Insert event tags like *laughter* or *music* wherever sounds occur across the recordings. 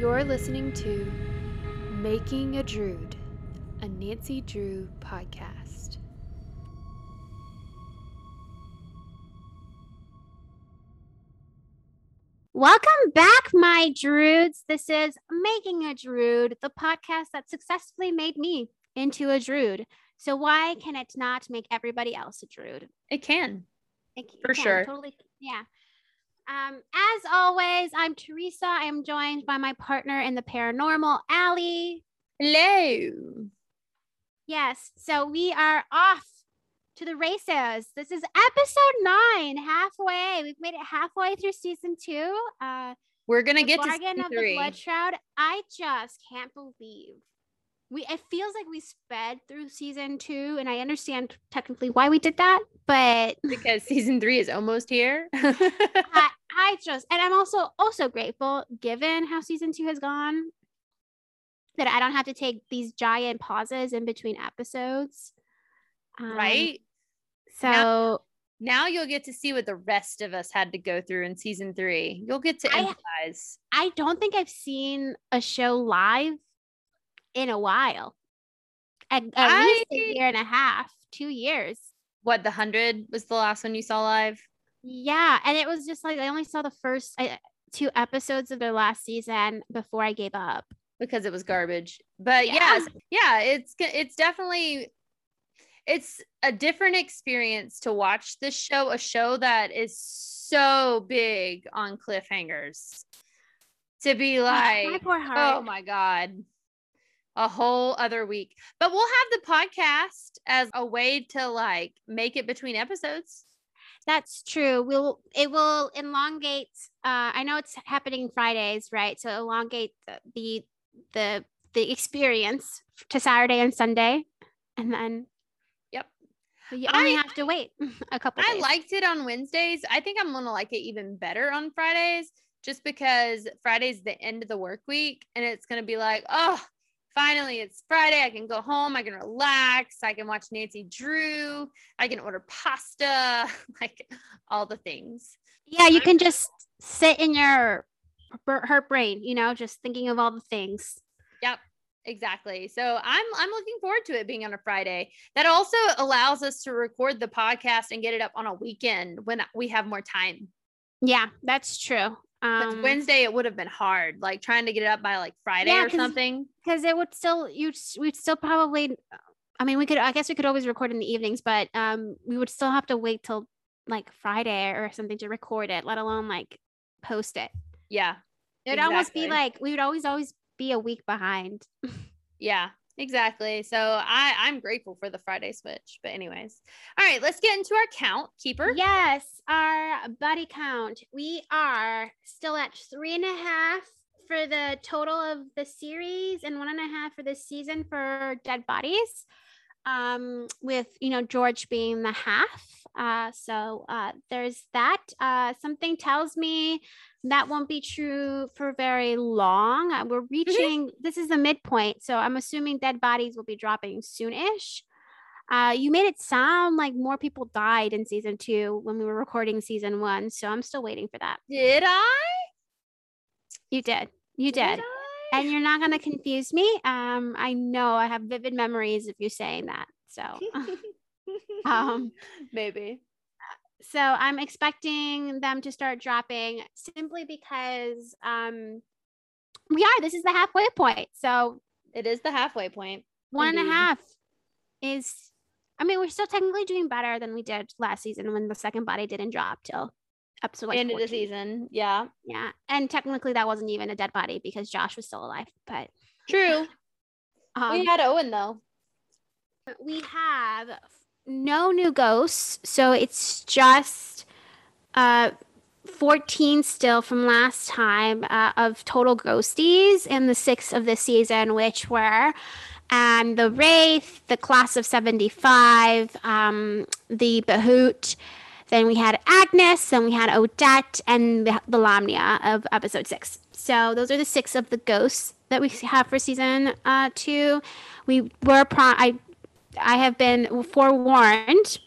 You're listening to Making a Druid, a Nancy Drew podcast. Welcome back, my druids. This is Making a Druid, the podcast that successfully made me into a druid. So why can it not make everybody else a druid? It can. It For can, sure. Totally. Yeah. Um, as always, I'm Teresa. I am joined by my partner in the paranormal, Allie. Hello. Yes. So we are off to the races. This is episode nine, halfway. We've made it halfway through season two. Uh, We're gonna get to season of the three. blood shroud. I just can't believe we. It feels like we sped through season two, and I understand technically why we did that, but *laughs* because season three is almost here. *laughs* I, I just and I'm also also grateful given how season two has gone that I don't have to take these giant pauses in between episodes. Um, right? So Now you'll get to see what the rest of us had to go through in season three. You'll get to I- I don't think I've seen a show live in a while. At, at least a I- year and a half, two years. What the hundred was the last one you saw live? Yeah, and it was just like I only saw the first uh, two episodes of their last season before I gave up. because it was garbage. But Yeah. yes, yeah, it's it's definitely it's a different experience to watch this show, a show that is so big on cliffhangers. To be my like, heart. oh my god, a whole other week. But we'll have the podcast as a way to like make it between episodes. That's true. We'll it will elongate. Uh, I know it's happening Fridays, right? So elongate the the the, experience to Saturday and Sunday, and then Yep. you only I- have to wait *laughs* a couple. I days. liked it on Wednesdays. I think I'm gonna like it even better on Fridays, just because Friday's the end of the work week, and it's gonna be like, oh, finally it's Friday. I can go home. I can relax. I can watch Nancy Drew. I can order pasta, *laughs* like all the things. Yeah, you can just sit in your her brain, you know, just thinking of all the things. Yep. Exactly. So I'm I'm looking forward to it being on a Friday. That also allows us to record the podcast and get it up on a weekend when we have more time. Yeah, that's true. Um, Wednesday it would have been hard, like trying to get it up by like Friday Yeah, or something. because it would still you'd we'd still probably i mean we could i guess we could always record in the evenings but um we would still have to wait till like friday or something to record it let alone like post it Yeah. it would almost be like we would always always be a week behind *laughs* Yeah, exactly. So I I'm grateful for the Friday switch. But anyways, all right, let's get into our count keeper. yes our buddy count we are still at three and a half for the total of the series and one and a half for this season for dead bodies um with you know george being the half uh so uh there's that uh something tells me that won't be true for very long Uh, we're reaching this is the midpoint so i'm assuming dead bodies will be dropping soonish uh you made it sound like more people died in season two when we were recording season one so i'm still waiting for that Did I? you did you did I? and you're not going to confuse me um i know i have vivid memories of you saying that so *laughs* *laughs* um Maybe. So i'm expecting them to start dropping simply because um we are this is the halfway point so It is the halfway point. one and a half is i mean we're still technically doing better than we did last season when the second body didn't drop till episode like End of the season. Yeah. yeah and technically that wasn't even a dead body because josh was still alive but True. *laughs* um, we had Owen though. we have no new ghosts so it's just uh 14 still from last time uh, of total ghosties in the six of this season which were and the wraith the class of 75 um the bahoot then we had agnes then we had odette and the, the lamia of episode six. So those are the six of the ghosts that we have for season uh two. We were pro- i I have been forewarned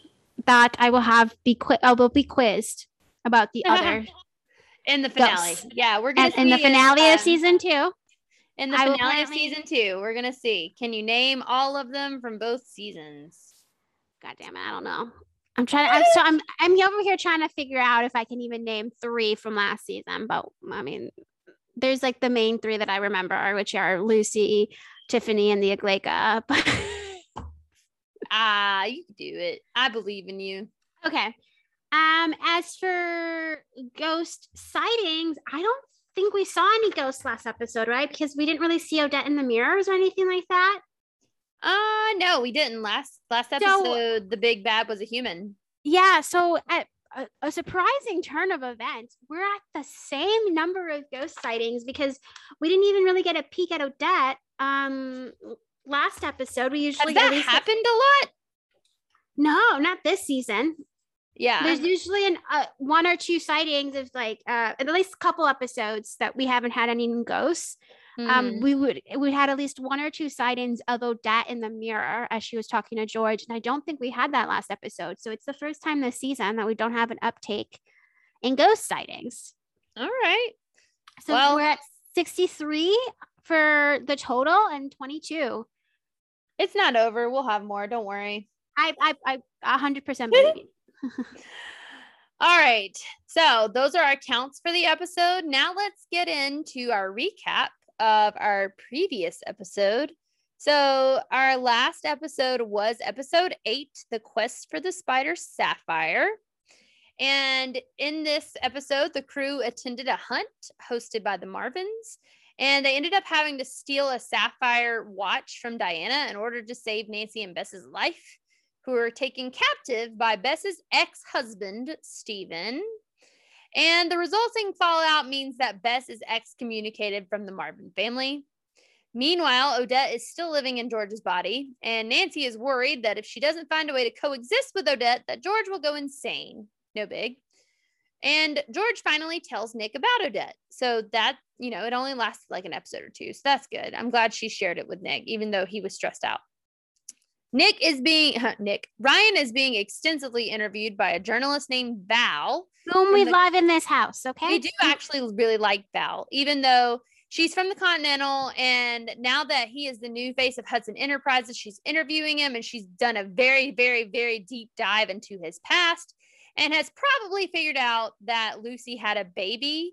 that I will have be qui- I will be quizzed about the other *laughs* In the finale. Ghosts. Yeah, we're gonna and in the see if, finale um, of season two. in the I finale of season two. We're gonna see. Can you name all of them from both seasons? God damn it, I don't know. I'm trying. To, I'm so I'm I'm over here trying to figure out if I can even name three from last season. But I mean, there's like the main three that I remember, which are Lucy, Tiffany, and the Aglaeca. *laughs* Ah, you can do it. I believe in you. okay. Um, as for ghost sightings, I don't think we saw any ghosts last episode, right? Because we didn't really see Odette in the mirrors or anything like that. Uh no, we didn't. Last last episode, the big bad was a human. Yeah, so at a, a surprising turn of events, we're at the same number of ghost sightings because we didn't even really get a peek at Odette. Um, last episode we usually at that happened a lot? No, not this season. Yeah. There's usually an uh, one or two sightings of like uh, at least a couple episodes that we haven't had any ghosts. Mhm. Um, we would we had at least one or two sightings of Odette in the mirror as she was talking to George, and I don't think we had that last episode. So it's the first time this season that we don't have an uptake in ghost sightings. all right. So Well- we're at 63 for the total and 22. It's not over. We'll have more. Don't worry. I I I 100% believe you. *laughs* All right. So those are our counts for the episode. Now let's get into our recap of our previous episode. So our last episode was episode eight, The Quest for the Spider Sapphire. And in this episode, the crew attended a hunt hosted by the Marvins. And they ended up having to steal a sapphire watch from Diana in order to save Nancy and Bess's life who were taken captive by Bess's ex husband, Stephen. And the resulting fallout means that Bess is excommunicated from the Marvin family. Meanwhile, Odette is still living in George's body, and Nancy is worried that if she doesn't find a way to coexist with Odette, that George will go insane. No big. And George finally tells Nick about Odette. So that, you know, it only lasted like an episode or two. So that's good. I'm glad she shared it with Nick, even though he was stressed out. Nick is being Nick Ryan is being extensively interviewed by a journalist named Val. Whom we the- love in this house, okay? We do actually really like Val, even though she's from the Continental. And now that he is the new face of Hudson Enterprises, she's interviewing him and she's done a very, very, very deep dive into his past and has probably figured out that Lucy had a baby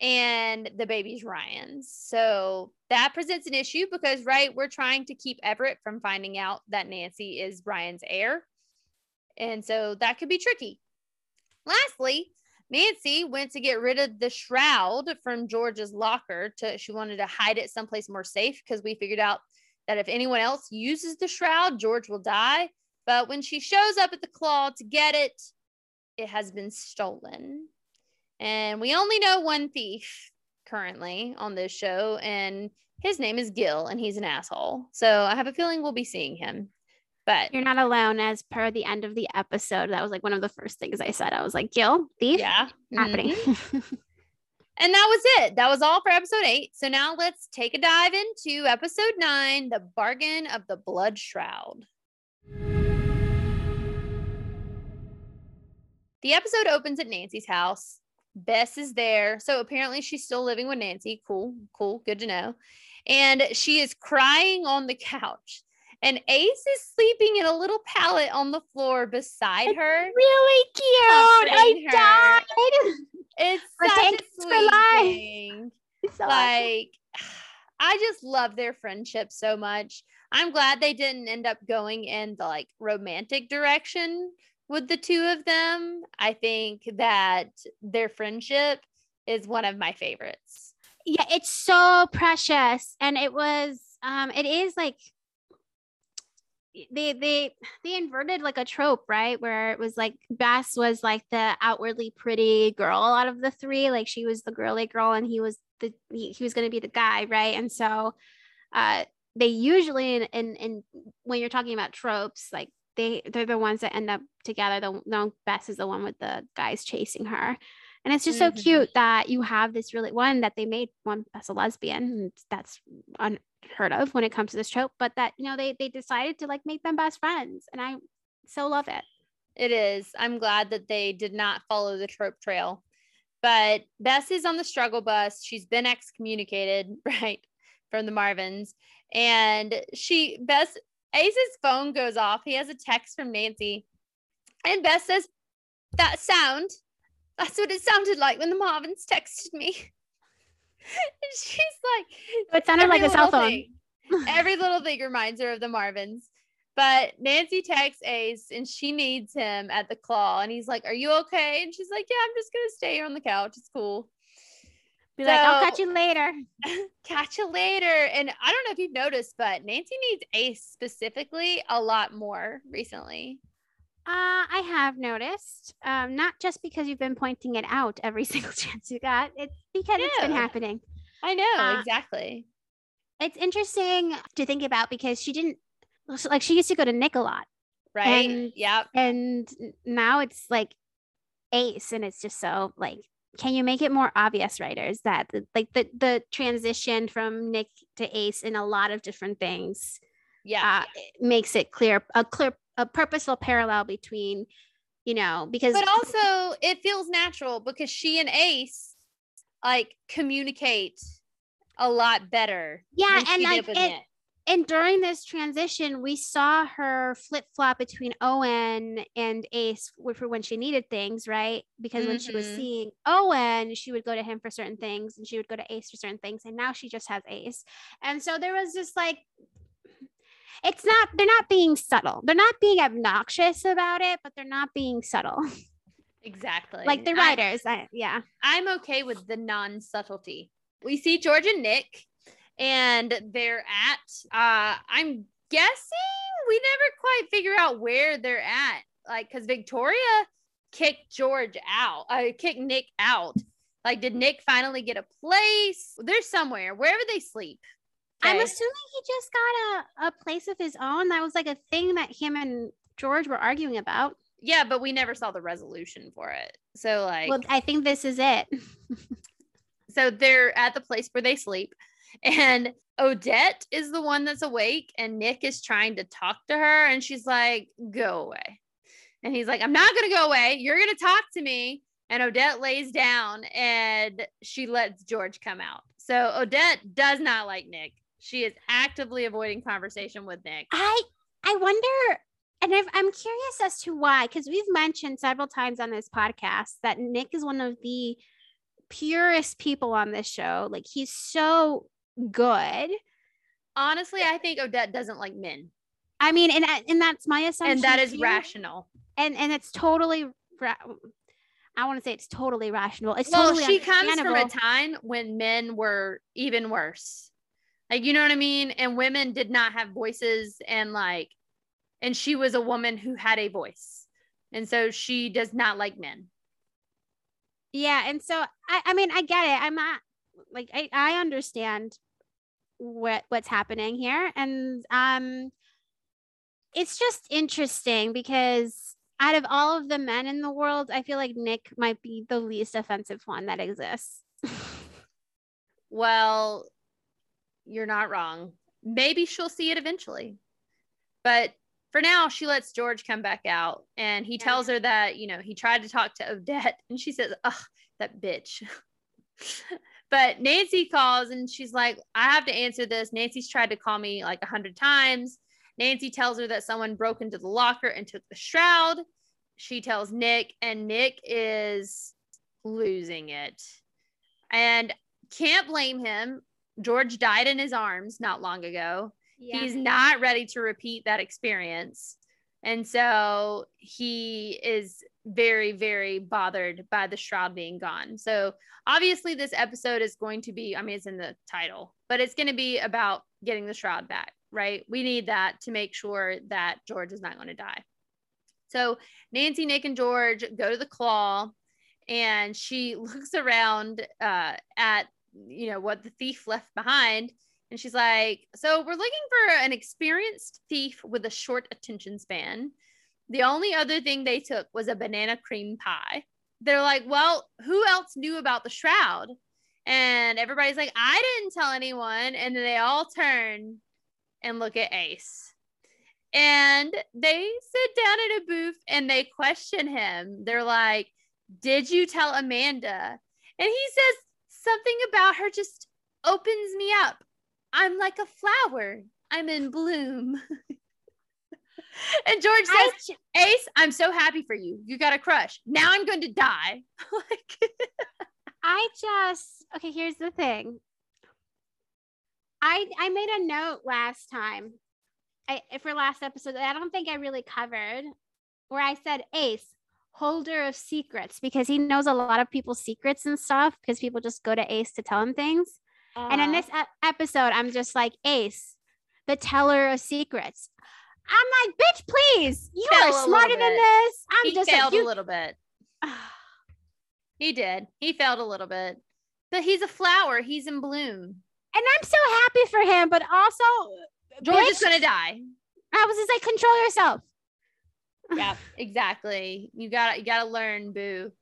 and the baby's Ryan's. So that presents an issue because, right, we're trying to keep Everett from finding out that Nancy is Ryan's heir. And so that could be tricky. Lastly, Nancy went to get rid of the shroud from George's locker to she wanted to hide it someplace more safe because we figured out that if anyone else uses the shroud, George will die. But when she shows up at the claw to get it, it has been stolen. And we only know one thief currently on this show, and his name is Gil, and he's an asshole. So I have a feeling we'll be seeing him. But You're not alone, as per the end of the episode. That was like one of the first things I said. I was like, Gil, thief, yeah, happening. mhm. *laughs* And that was it. That was all for episode eight. So now let's take a dive into episode nine The Bargain of the Blood Shroud. The episode opens at Nancy's house. Bess is there. So apparently she's still living with Nancy. Cool, cool, good to know. And she is crying on the couch. And Ace is sleeping in a little pallet on the floor beside her. really cute. I her. died. It's such a sweet thing. So. Like, I just love their friendship so much. I'm glad they didn't end up going in the like romantic direction with the two of them. I think that their friendship is one of my favorites. yeah it's so precious and it was um it is like they they they inverted like a trope right where it was like Bess was like the outwardly pretty girl out of the three like she was the girly girl and he was the he, he was to be the guy right and so uh they usually in in when you're talking about tropes like they they're the ones that end up together the, the Bess is the one with the guys chasing her and it's just so Mhm. cute that you have this really one that they made one as a lesbian. And that's unheard of when it comes to this trope, but that, you know, they, they decided to like make them best friends. And I so love it. It is. I'm glad that they did not follow the trope trail. But Bess is on the struggle bus. She's been excommunicated, *laughs* right? from the Marvins. And she, Bess, Ace's phone goes off. He has a text from Nancy. And Bess says, That sound, that's what it sounded like when the Marvins texted me. *laughs* and she's like, It sounded like a cell phone. thing- *laughs* every little thing reminds her of the Marvins. But Nancy texts Ace and she needs him at the claw. And he's like, Are you okay? And she's like, Yeah, I'm just going to stay here on the couch. It's cool. Be like, I'll So- catch you later. *laughs* Catch you later. And I don't know if you've noticed, but Nancy needs Ace specifically a lot more recently. Uh, I have noticed, um, not just because you've been pointing it out every *laughs* single chance you got. It's because it's been happening. I know, Uh, exactly. It's interesting to think about because she didn't like she used to go to Nick a lot, Right. and- yep. and now it's like Ace, and it's just so like. Can you make it more obvious, writers, that the, like the the transition from Nick to Ace in a lot of different things Yeah. uh, makes it clear a clear a purposeful parallel between, you know, because but also it feels natural because she and Ace like communicate a lot better. Yeah, and, like, it-. And during this transition, we saw her flip flop between Owen and Ace for when she needed things, right? Because when she was Mhm. seeing Owen, she would go to him for certain things and she would go to Ace for certain things. And now she just has Ace. And so there was just like, it's not, they're not being subtle. They're not being obnoxious about it, but they're not being subtle. Exactly. like the I- writers. I, yeah. I'm okay with the non subtlety. We see George and Nick, and they're at, uh, I'm guessing we never quite figure out where they're at. Like, because Victoria kicked George out, uh, kicked Nick out. Like, did Nick finally get a place? They're somewhere, wherever they sleep. I'm assuming he just got a, a place of his own. That was like a thing that him and George were arguing about. yeah, but we never saw the resolution for it. So, like, Well, I think this is it. *laughs* so they're at the place where they sleep and odette is the one that's awake and nick is trying to talk to her and she's like go away. And he's like i'm not going to go away. You're going to talk to me. And odette lays down and she lets george come out. So odette does not like nick. She is actively avoiding conversation with nick. I I wonder, and I've, I'm curious as to why, because we've mentioned several times on this podcast that Nick is one of the purest people on this show. Like he's so good. honestly i think odette doesn't like men I mean, and uh, and that's my assumption. and that is too. rational And and it's totally. Ra- I want to say it's totally rational. It's well, totally she comes from a time when men were even worse. Like, you know what I mean? And women did not have voices and like, and she was a woman who had a voice. And so she does not like men. Yeah, and so I, I mean, I get it. I'm not like I, I understand what what's happening here, and um, it's just interesting because out of all of the men in the world, I feel like Nick might be the least offensive one that exists. *laughs* Well, you're not wrong. Maybe she'll see it eventually. But for now, she lets George come back out and he Yeah. tells her that, you know, he tried to talk to Odette and she says, Ugh, that bitch. *laughs* but Nancy calls and she's like, I have to answer this. Nancy's tried to call me like a hundred times. Nancy tells her that someone broke into the locker and took the shroud. She tells Nick, and Nick is losing it. And can't blame him. George died in his arms not long ago. He's not ready to repeat that experience. And so he is very, very bothered by the shroud being gone. So obviously, this episode is going to be, I mean, it's in the title, but it's going to be about getting the shroud back, right? We need that to make sure that George is not going to die. So Nancy, Nick, and George go to the claw and she *laughs* looks around uh, at, you know, what the thief left behind and she's like, So we're looking for an experienced thief with a short attention span. The only other thing they took was a banana cream pie. They're like, Well, who else knew about the shroud? And everybody's like, I didn't tell anyone. And then they all turn and look at Ace. And they sit down in a booth and they question him. They're like, Did you tell Amanda? And he says something about her just opens me up. I'm like a flower. I'm in bloom. *laughs* and George says, Ace, I'm so happy for you. You got a crush. Now I'm going to die. *laughs* like, *laughs* I just okay. Here's the thing. I I made a note last time, I for last episode. that I don't think I really covered, where I said Ace, holder of secrets, because he knows a lot of people's secrets and stuff. Because people just go to Ace to tell him things. And in uh, this episode, I'm just like Ace, the teller of secrets. I'm like, bitch, please, you are smarter than this. I'm he just failed like, you, a little bit. *sighs* He did. He failed a little bit. But he's a flower. He's in bloom. and I'm so happy for him, but also George bitch, is going to die. I was just like, control yourself. yeah, *sighs* exactly. You got you got to learn, boo.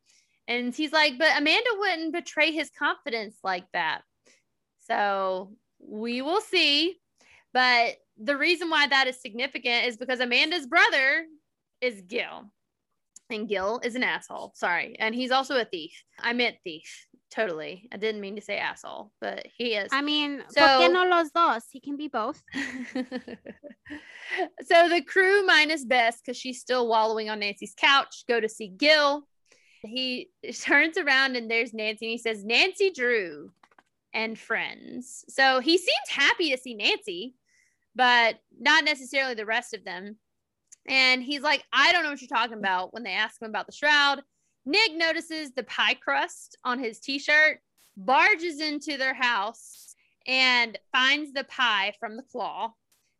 And he's like, but Amanda wouldn't betray his confidence like that. So we will see. But the reason why that is significant is because Amanda's brother is Gil, and Gil is an asshole. Sorry, and he's also a thief. I meant thief. Totally. I didn't mean to say asshole, but he is. I mean, ¿por So- qué no los dos? He can be both. *laughs* so the crew minus Bess, because she's still wallowing on Nancy's couch, go to see Gil. He *laughs* turns around and there's Nancy and he says, Nancy Drew and friends. So he seems happy to see Nancy, but not necessarily the rest of them. And he's like, I don't know what you're talking about when they ask him about the shroud. Nick notices the pie crust on his t shirt, barges into their house, and finds the pie from the claw.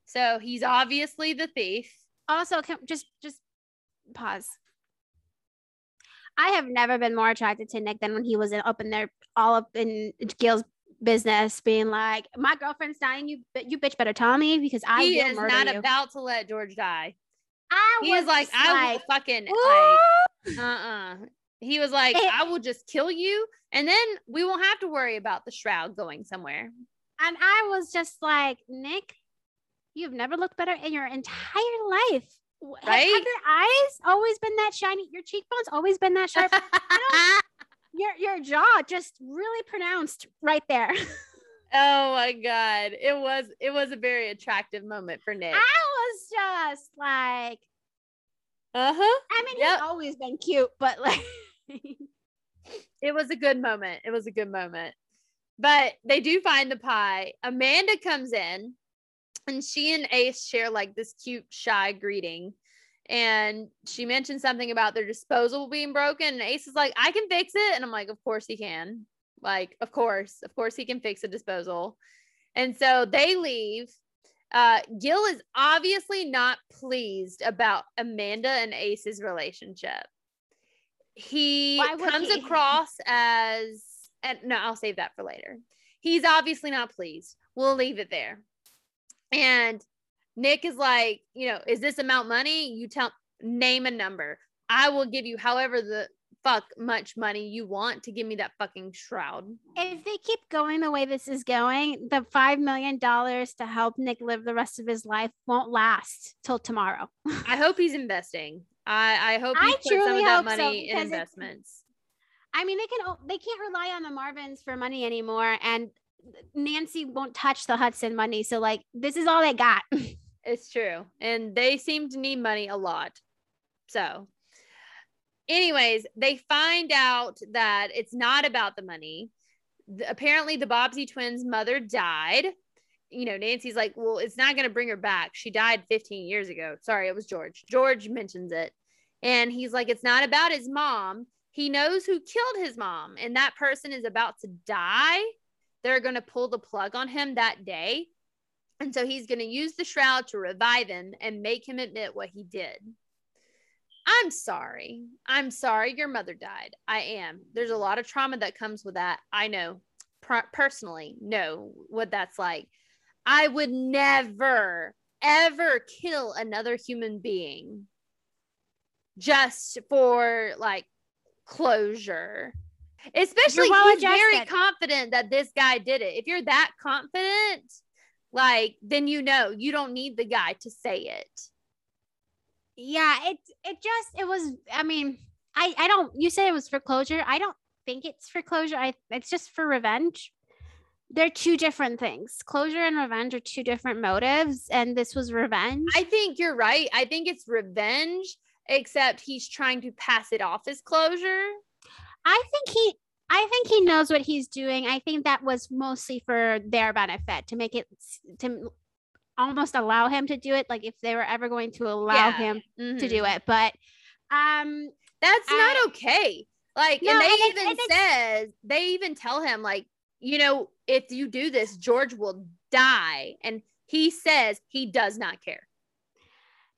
So he's obviously the thief. Also, can, just just pause. I have never been more attracted to Nick than when he was in, up in there, all up in Gil's business, being like, "My girlfriend's dying. You, you bitch, better tell me because I he is not you." about to let George die. I He was like, I will fucking like, uh-uh. He was like, It- I will just kill you, and then we won't have to worry about the shroud going somewhere. and I was just like, Nick, you've never looked better in your entire life. Right? Have your eyes always been that shiny? Your cheekbones always been that sharp? Your your jaw just really pronounced right there. *laughs* oh my god. It was it was a very attractive moment for Nick. I was just like, Uh-huh. I mean, Yep. he's always been cute, but like, *laughs* It was a good moment. It was a good moment. But they do find the pie. Amanda comes in and she and Ace share like this cute, shy greeting. And she mentioned something about their disposal being broken. And Ace is like, I can fix it. And I'm like, Of course he can. Like, of course, of course he can fix a disposal. And so they leave. Uh, Gil is obviously not pleased about Amanda and Ace's relationship. He comes he? across as, and no, I'll save that for later. He's obviously not pleased. We'll leave it there. And Nick is like, you know, is this amount money? You tell, name a number. I will give you however the fuck much money you want to give me that fucking shroud. if they keep going the way this is going, the five million dollars to help Nick live the rest of his life won't last till tomorrow. *laughs* I hope he's investing. I, I hope he I puts some of that hope so, money in investments. I mean, they can they can't rely on the Marvins for money anymore, and Nancy won't touch the Hudson money. So like, this is all they got. *laughs* It's true. And they seem to need money a lot. So, anyways, they find out that it's not about the money. The- apparently, the Bobbsey twins' mother died. You know, Nancy's like, well, it's not going to bring her back. She died 15 years ago. Sorry, it was George. George mentions it. And he's like, it's not about his mom. He knows who killed his mom, and that person is about to die. They're going to pull the plug on him that day. And so he's going to use the shroud to revive him and make him admit what he did. I'm sorry. I'm sorry your mother died. I am. There's a lot of trauma that comes with that. I know per- personally know what that's like. I would never, ever kill another human being just for like closure. Especially well he's very confident that this guy did it. If you're that confident, like then you know you don't need the guy to say it. yeah, it it just it was. I mean, I I don't. You say it was for closure. I don't think it's for closure. I it's just for revenge. they're two different things. Closure and revenge are two different motives, and this was revenge. I think you're right. I think it's revenge, except he's trying to pass it off as closure. I think he I think he knows what he's doing. I think that was mostly for their benefit to make it to almost allow him to do it like if they were ever going to allow Yeah. him to Mhm. do it. But um That's I- not okay. Like, No, and they and even says they even tell him like, you know, if you do this, George will die, and he says he does not care.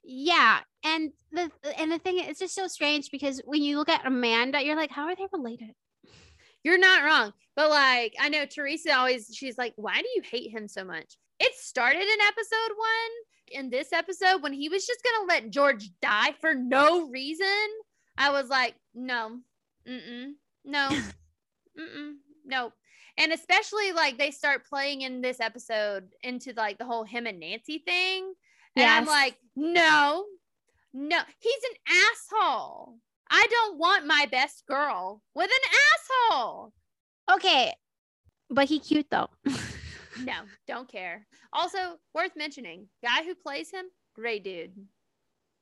yeah, and the and the thing is it's just so strange because when you look at Amanda, you're like, how are they related? You're not wrong, but like I know Teresa always she's like, why do you hate him so much? It started in episode one. In this episode, when he was just gonna let George die for no reason, I was like, no, mm-mm, no, *laughs* mm-mm, no. And especially like they start playing in this episode into like the whole him and Nancy thing. And I'm like, no, no, he's an asshole. I don't want my best girl with an asshole. Okay, but he cute though. *laughs* No, don't care. Also, worth mentioning, guy who plays him, great dude.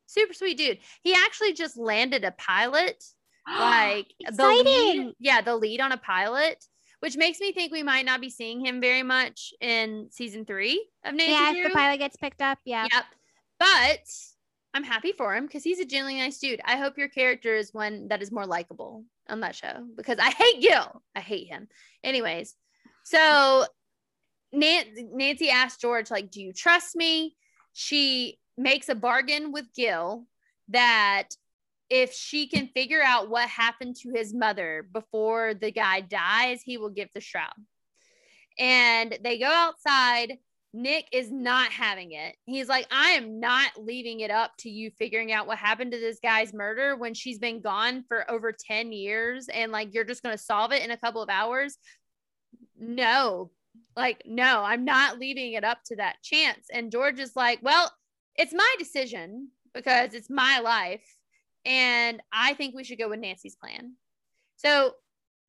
Super sweet dude. He actually just landed a pilot, *gasps* like the lead. Exciting. Yeah, the lead on a pilot, which makes me think we might not be seeing him very much in season three of Nancy yeah, if the pilot gets picked up, yeah. Yep. But I'm happy for him because he's a genuinely nice dude. I hope your character is one that is more likable on that show because I hate Gil. I hate him. Anyways, so Nancy asked George, like, do you trust me? She makes a bargain with Gil that if she can figure out what happened to his mother before the guy dies, he will give the shroud. And they go outside. Nick is not having it. He's like, I am not leaving it up to you figuring out what happened to this guy's murder when she's been gone for over 10 years and like you're just going to solve it in a couple of hours. No, like, no, I'm not leaving it up to that chance. And George is like, well, it's my decision because it's my life. And I think we should go with Nancy's plan. So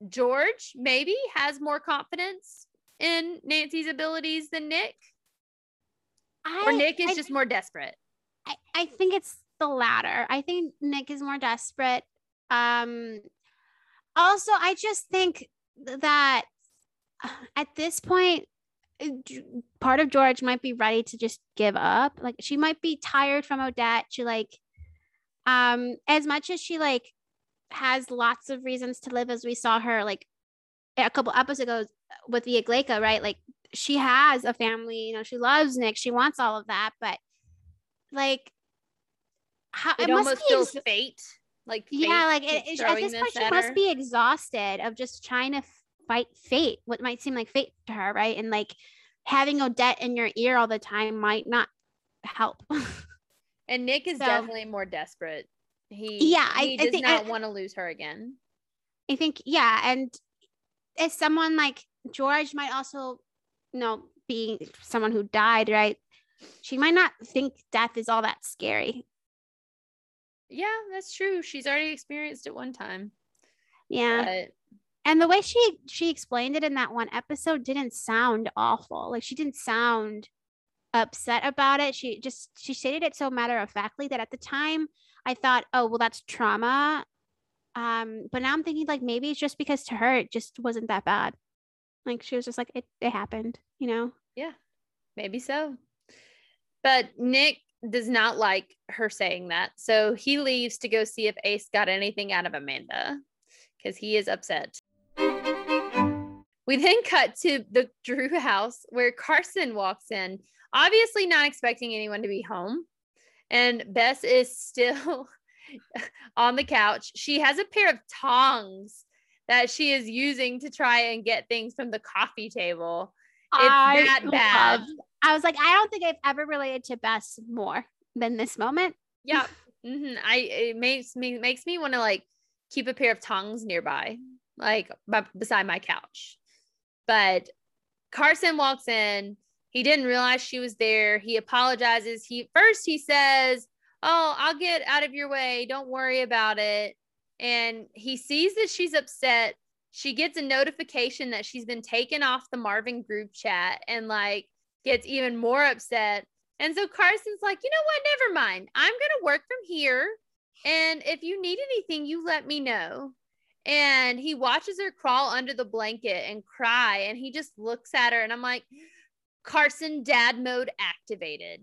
George maybe has more confidence in Nancy's abilities than Nick, or Nick is I just more desperate. I, I think it's the latter. I think Nick is more desperate. Um also I just think that *sighs* at this point uh, part of George might be ready to just give up. Like she might be tired from Odette. She like um as much as she like has lots of reasons to live as we saw her like a couple episodes ago with the Igleka, right? Like she has a family, you know, she loves Nick, she wants all of that, but like how It, it must almost be feels ex- fate. Like yeah like it, it- at this point she at must her. be exhausted of just trying to fight fate what might seem like fate to her right and like having odette in your ear all the time might not help *laughs* And Nick is So- definitely more desperate. He Yeah, he I does think- not want to lose her again. i think yeah and as someone like george might also you know being someone who died right? She might not think death is all that scary. Yeah, that's true. She's already experienced it one time. yeah. But and the way she she explained it in that one episode didn't sound awful. Like she didn't sound upset about it. She just she stated it so matter of factly that at the time i thought oh well that's trauma. Um but now i'm thinking like maybe it's just because to her it just wasn't that bad. Like she was just like it, it happened you know Yeah, maybe so. But Nick does not like her saying that. So he leaves to go see if Ace got anything out of Amanda because he is upset. We then cut to the *laughs* Drew house where Carson walks in, obviously not expecting anyone to be home. And Bess is still *laughs* on the couch. She has a pair of tongs that she is using to try and get things from the coffee table. It's that bad. loved- i was like i don't think i've ever related to bess more than this moment Yeah. hmm I it makes me makes me want to like keep a pair of tongs nearby, like by, beside my couch. But Carson walks in. He didn't realize she was there. He apologizes. He first he says, "Oh, I'll get out of your way. Don't worry about it." And he sees that she's upset. She gets a notification that she's been taken off the Marvin group chat and like gets even more upset. And so Carson's like, you know what? Never mind. I'm going to work from here. And if you need anything, you let me know. And he watches her crawl under the blanket and cry. And he just looks at her. And I'm like, Carson dad mode activated.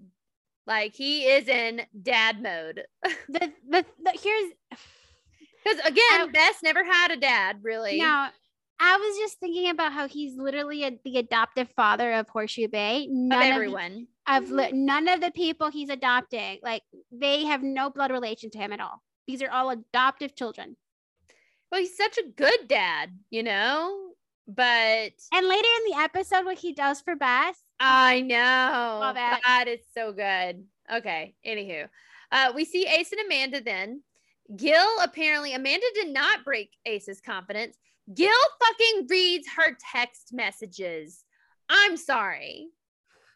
Like he is in dad mode. The, the, the here's Because again, I- Bess never had a dad, really. now. I was just thinking about how he's literally a, the adoptive father of Horseshoe Bay. of None of, everyone. of li- none of the people he's adopting, like they have no blood relation to him at all. These are all adoptive children. Well, he's such a good dad, you know? But And later in the episode, what he does for Bess, I know. Love it. God, so good. Okay. Anywho, uh, we see Ace and Amanda then. Gil apparently, Amanda did not break Ace's confidence. Gil fucking reads her text messages. I'm sorry.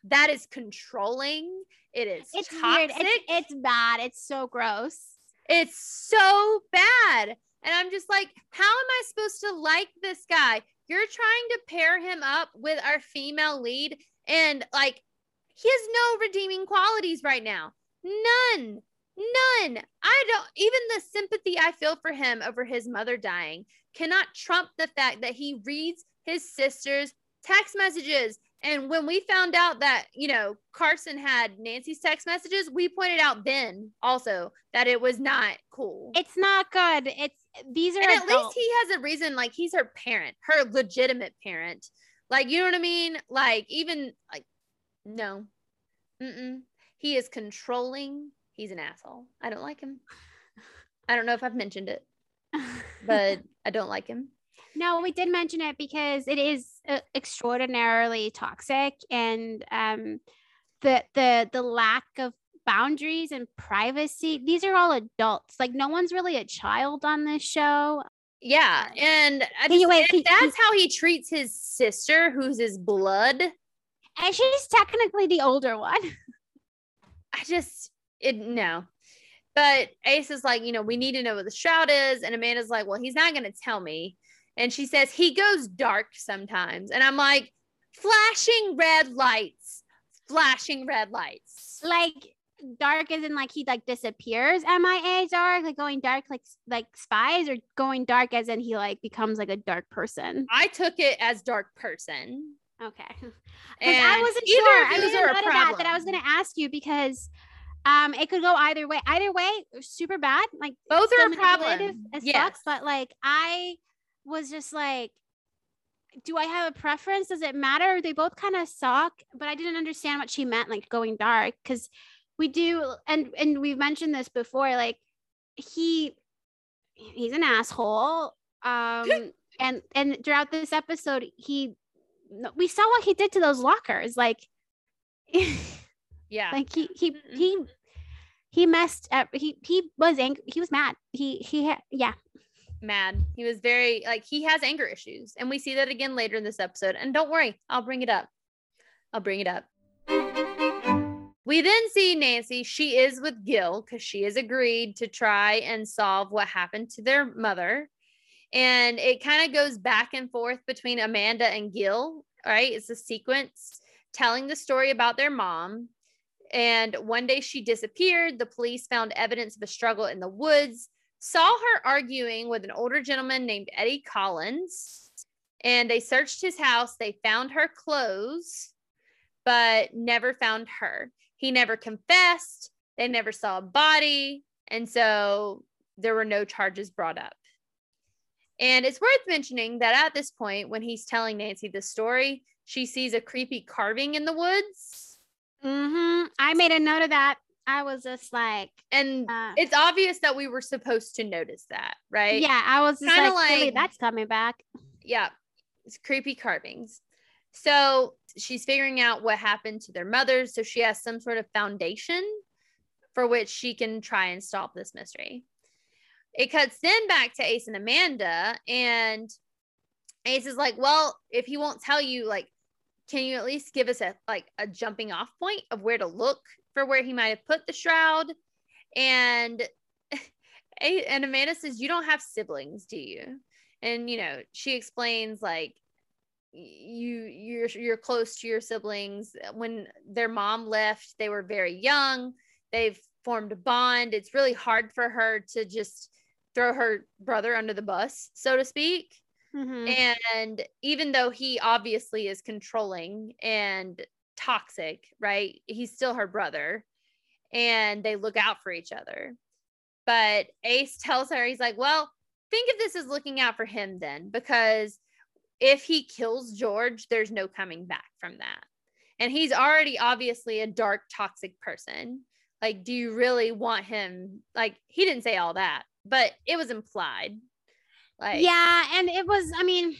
That is controlling. It is it's toxic. weird. It's, it's bad. It's so gross. It's so bad. And I'm just like, how am I supposed to like this guy? You're trying to pair him up with our female lead, and like, he has no redeeming qualities right now. None. None. I don't, even the sympathy I feel for him over his mother dying cannot trump the fact that he reads his sister's text messages. And when we found out that, you know, Carson had Nancy's text messages, we pointed out then also that it was not cool. It's not good. It's these are and at least he has a reason, like he's her parent, her legitimate parent. Like, you know what I mean? Like, even like, no. Mm-mm. He is controlling. He's an asshole. I don't like him. I don't know if I've mentioned it, *laughs* but I don't like him. no, we did mention it because it is uh, extraordinarily toxic, and um, the the the lack of boundaries and privacy. These are all adults. Like no one's really a child on this show. Yeah. And I just, wait, can- that's how he treats his sister, who's his blood. And she's technically the older one. *laughs* I just it no. But Ace is like, you know, we need to know what the shroud is. And Amanda's like, well, he's not gonna tell me. And she says he goes dark sometimes. And I'm like, flashing red lights, flashing red lights. like dark as in like he like disappears MIA dark, like going dark like like spies, or going dark as in he like becomes like a dark person. I took it as dark person. Okay. *laughs* And I wasn't sure. I those made are a a note of that that I was going to ask you because um it could go either way. Either way, super bad. Like Both are a problem. as Yes. fuck. But like I was just like, do I have a preference? Does it matter? They both kind of suck, but I didn't understand what she meant, like going dark, because we do, and and we've mentioned this before. Like he he's an asshole. Um *laughs* and and throughout this episode, he we saw what he did to those lockers. Like *laughs* Yeah. like he he he he messed up he he was angry he was mad he he had yeah mad. He was very like he has anger issues, and we see that again later in this episode. And don't worry, I'll bring it up. I'll bring it up. We then see Nancy. She is with Gil because she has agreed to try and solve what happened to their mother. And it kind of goes back and forth between Amanda and Gil, right? It's a sequence telling the story about their mom. And one day she disappeared. The police found evidence of a struggle in the woods saw her arguing with an older gentleman named Eddie Collins, and they searched his house. They found her clothes, but never found her. He never confessed. They never saw a body. And so there were no charges brought up. And it's worth mentioning that at this point, when he's telling Nancy the story, she sees a creepy carving in the woods. Mm-hmm. i made a note of that i was just like And uh, it's obvious that we were supposed to notice that, right? yeah i was Kinda like, really, like- that's coming back yeah, it's creepy carvings. So she's figuring out what happened to their mothers. So she has some sort of foundation for which she can try and solve this mystery. It cuts then back to Ace and Amanda, and Ace is like, "Well, if he won't tell you, like, can you at least give us a like a jumping off point of where to look for where he might have put the shroud?" And *laughs* and Amanda says, "You don't have siblings, do you?" and you know she explains like you you're you're close to your siblings when their mom left they were very young they've formed a bond it's really hard for her to just throw her brother under the bus so to speak Mhm. and even though he obviously is controlling and toxic right he's still her brother and they look out for each other. But ace tells her he's like well think of this as looking out for him then because if he kills george there's no coming back from that. And he's already obviously a dark toxic person. Like do you really want him? Like he didn't say all that but it was implied like yeah, and it was, I mean,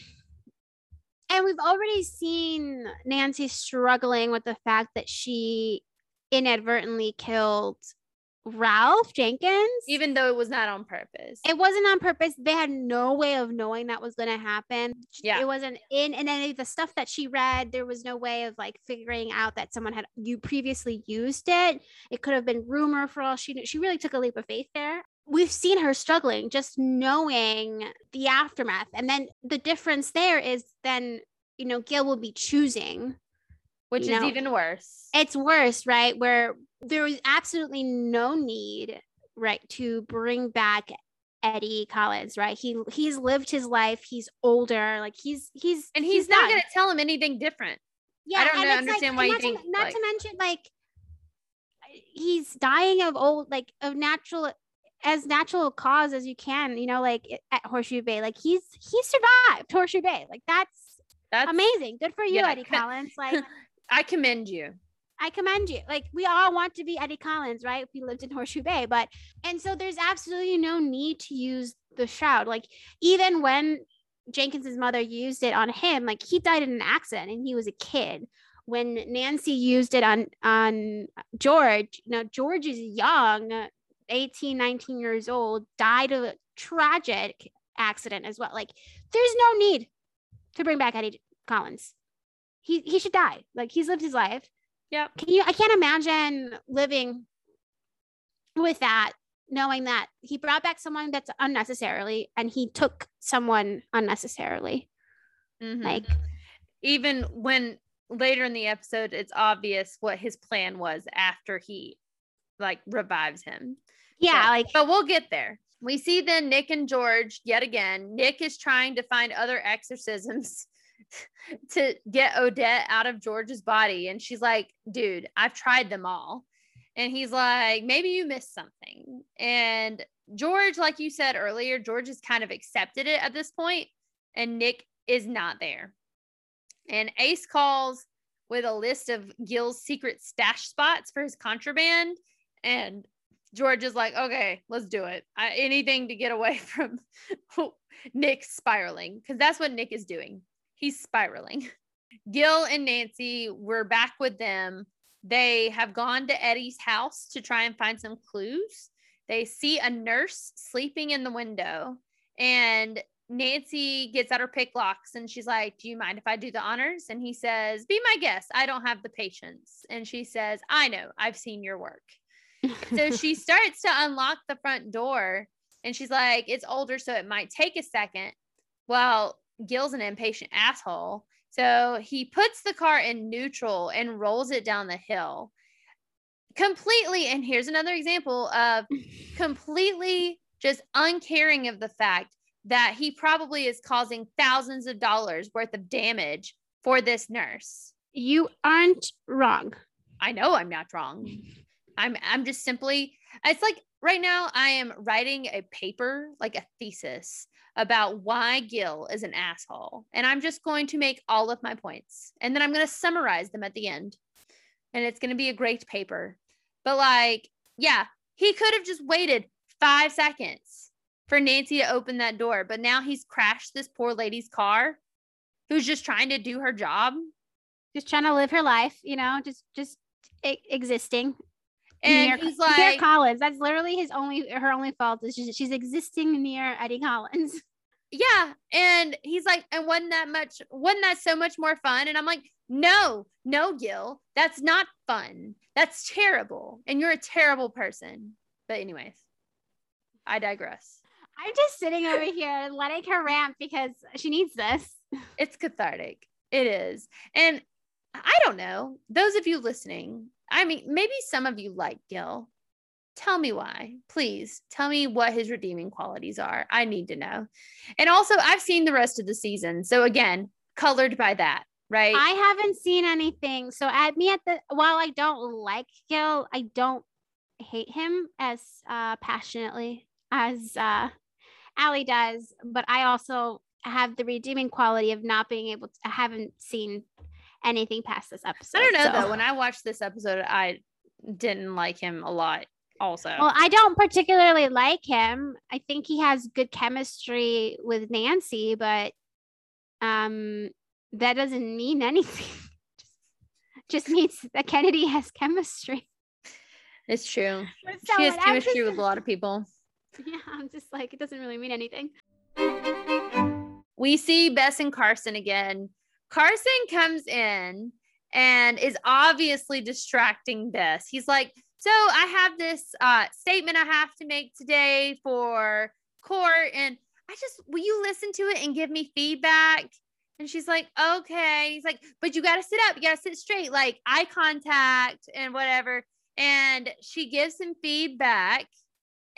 and we've already seen Nancy struggling with the fact that she inadvertently killed Ralph Jenkins. even though it was not on purpose. it wasn't on purpose. They had no way of knowing that was going to happen. Yeah. It wasn't in, and any of the stuff that she read, there was no way of like figuring out that someone had you previously used it. It could have been rumor for all she knew. She really took a leap of faith there. We've seen her struggling just knowing the aftermath. And then the difference there is then, you know, Gail will be choosing which you is know, even worse. it's worse, right? Where there was absolutely no need, right, to bring back Eddie Collins, right? He he's lived his life. He's older, like he's he's and he's, not going to tell him anything different. Yeah, I don't know- understand like, why you not think, To, not like- to mention, like he's dying of old, like of natural, as natural cause as you can. You know, like at Horseshoe Bay, like he's he survived Horseshoe Bay. Like that's, That's amazing. Good for you, yeah. Eddie Collins. *laughs* Like I commend you. I commend you. Like we all want to be Eddie Collins, right? If we lived in Horseshoe Bay, but and so there's absolutely no need to use the shroud. Like even when Jenkins's mother used it on him, like he died in an accident and he was a kid. When Nancy used it on on George, now George is young, 18, 19 years old, died of a tragic accident as well. Like there's no need to bring back Eddie Collins. He he should die. Like he's lived his life Yeah. can you i can't imagine living with that knowing that he brought back someone that's unnecessarily and he took someone unnecessarily Mhm. like even when later in the episode, it's obvious what his plan was after he like revives him. Yeah So- like But we'll get there. We see then Nick and George yet again. Nick is trying to find other exorcisms *laughs* to get Odette out of George's body. And she's like, dude, I've tried them all. And he's like, maybe you missed something. And George, like you said earlier, George has kind of accepted it at this point, and Nick is not there. And Ace calls with a list of Gil's secret stash spots for his contraband. And George is like, okay, let's do it. I, anything to get away *laughs* from Nick spiraling, because that's what Nick is doing. He's spiraling. Gil and Nancy, we're back with them. They have gone to Eddie's house to try and find some clues. They see a nurse sleeping in the window, and Nancy gets out her pick locks and she's like, Do you mind if I do the honors? And he says, Be my guest. I don't have the patience. And she says, I know. I've seen your work so she starts to unlock the front door and she's like, it's older, so it might take a second. Well, Gil's an impatient asshole. So he puts the car in neutral and rolls it down the hill completely. And here's another example of *laughs* completely just uncaring of the fact that he probably is causing thousands of dollars worth of damage for this nurse. you aren't wrong I know I'm not wrong. *laughs* I'm I'm just simply it's like right now I am writing a paper like a thesis about why Gil is an asshole and I'm just going to make all of my points and then I'm going to summarize them at the end. And it's going to be a great paper. But like yeah, he could have just waited 5 seconds for Nancy to open that door, but now he's crashed this poor lady's car who's just trying to do her job just trying to live her life you know just just existing and near, he's near collins that's literally his only her only fault is just she's existing near eddie collins *laughs* yeah and he's like and wasn't that much wasn't that so much more fun and i'm like no no gil that's not fun that's terrible and you're a terrible person but anyways i digress I'm just sitting over here letting her rant because she needs this. It's cathartic. It is. And I don't know. Those of you listening, I mean, maybe some of you like Gil. Tell me why. Please tell me what his redeeming qualities are. I need to know. And also, I've seen the rest of the season. So, again, colored by that, right? I haven't seen anything. So, at me at the while I don't like Gil, I don't hate him as uh, passionately as uh, Allie does. But I also have the redeeming quality of not being able to. I haven't seen anything past this episode. I don't know so- though. When I watched this episode, I didn't like him a lot. Also, Well, I don't particularly like him. I think he has good chemistry with Nancy, but um that doesn't mean *laughs* anything. just, means that Kennedy has chemistry. it's true. *laughs* So she has chemistry just- with a lot of people. *laughs* Yeah, I'm just like it doesn't really mean anything. we see Bess and Carson again. Carson comes in and is obviously distracting Bess. He's like, So I have this uh, statement I have to make today for court, and I just, will you listen to it and give me feedback? And she's like, Okay. He's like, But you got to sit up, you got to sit straight, like eye contact and whatever. And she gives him feedback.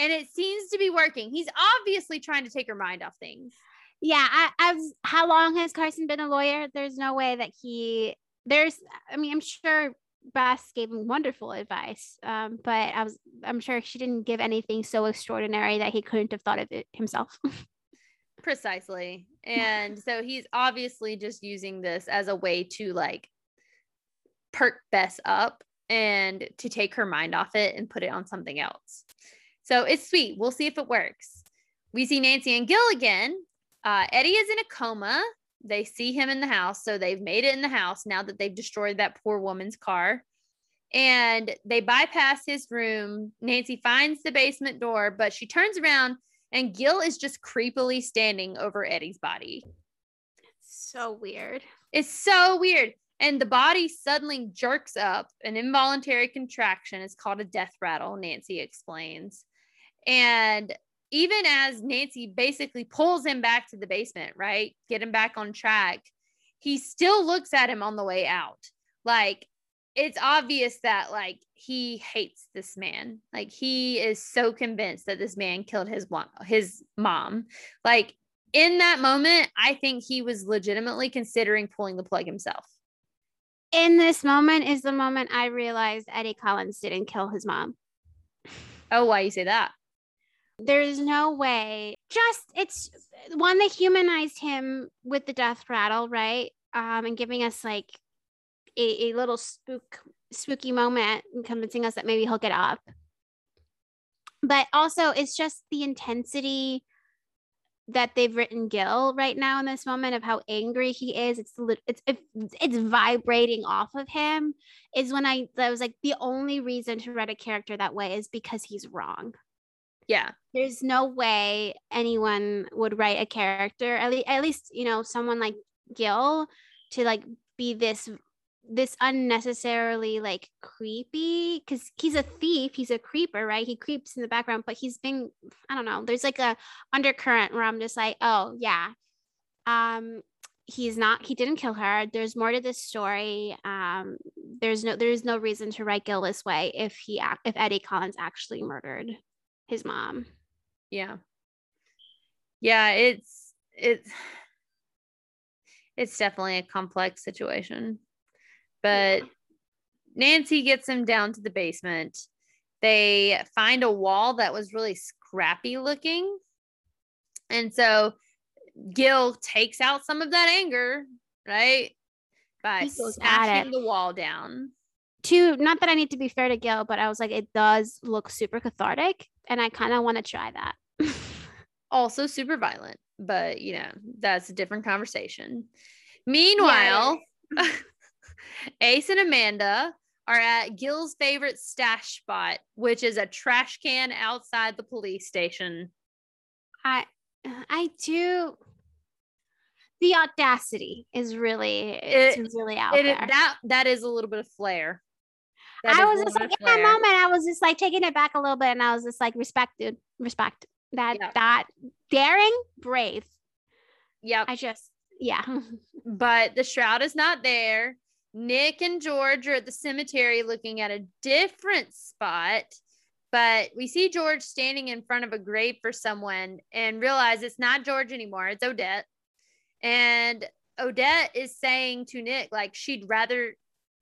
And it seems to be working. He's obviously trying to take her mind off things. Yeah, I, I was. How long has Carson been a lawyer? There's no way that he. There's. I mean, I'm sure Bess gave him wonderful advice, um, but I was. I'm sure she didn't give anything so extraordinary that he couldn't have thought of it himself. *laughs* Precisely. And so he's obviously just using this as a way to like perk Bess up and to take her mind off it and put it on something else. So it's sweet. We'll see if it works. We see Nancy and Gil again. Uh, Eddie is in a coma. They see him in the house. So they've made it in the house now that they've destroyed that poor woman's car. And they bypass his room. Nancy finds the basement door, but she turns around and Gil is just creepily standing over Eddie's body. so weird. It's so weird. And the body suddenly jerks up, an involuntary contraction. It's called a death rattle, Nancy explains. And even as Nancy basically pulls him back to the basement, right? Get him back on track, he still looks at him on the way out. Like, it's obvious that like he hates this man. Like he is so convinced that this man killed his mom, his mom. Like in that moment, I think he was legitimately considering pulling the plug himself. In this moment is the moment I realized Eddie Collins didn't kill his mom. Oh, why you say that? There's no way. Just it's one that humanized him with the death rattle, right? Um, and giving us like a, a little spook spooky moment and convincing us that maybe he'll get up. But also it's just the intensity that they've written Gil right now in this moment of how angry he is. It's it's, it's vibrating off of him. Is when I that was like the only reason to write a character that way is because he's wrong Yeah. there's no way anyone would write a character at, le- at least you know someone like gil to like be this this unnecessarily like creepy because he's a thief he's a creeper right? He creeps in the background but he's been i don't know there's like a undercurrent where i'm just like oh yeah. Um he's not he didn't kill her. There's more to this story. Um there's no there's no reason to write gil this way if he if eddie collins actually murdered his mom Yeah. Yeah, it's it's it's definitely a complex situation. But Nancy gets him down to the basement. They find a wall that was really scrappy looking. And so Gil takes out some of that anger, right? By He goes at smashing the wall down. two not that i need to be fair to gil but i was like it does look super cathartic and i kind of want to try that *laughs* also super violent, but you know, that's a different conversation. Meanwhile, *laughs* Ace and Amanda are at Gil's favorite stash spot, which is a trash can outside the police station. i uh, i do the audacity is really it's really out It, there that that is a little bit of flair. That i was just like in that moment i was just like taking it back a little bit and i was just like respect dude respect That Yep. that daring, brave. Yep. I just yeah. *laughs* but the shroud is not there. Nick and George are at the cemetery looking at a different spot, but we see George standing in front of a grave for someone and realize it's not George anymore, it's Odette. And Odette is saying to Nick, like, she'd rather,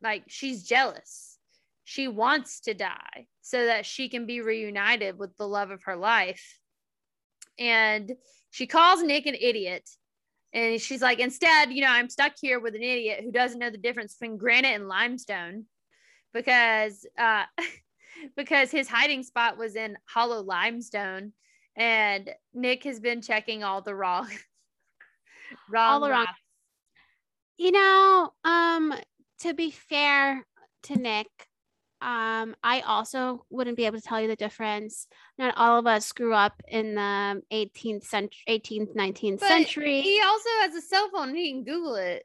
like, she's jealous. She wants to die so that she can be reunited with the love of her life. And she calls Nick an idiot and she's like, instead, you know, I'm stuck here with an idiot who doesn't know the difference between granite and limestone because uh *laughs* because his hiding spot was in hollow limestone. And Nick has been checking all the wrong *laughs* wrong, All the wrong- you know, um, to be fair to Nick, um, I also wouldn't be able to tell you the difference. Not all of us grew up in the 18th century, 18th, 19th But century. He also has a cell phone he can Google it.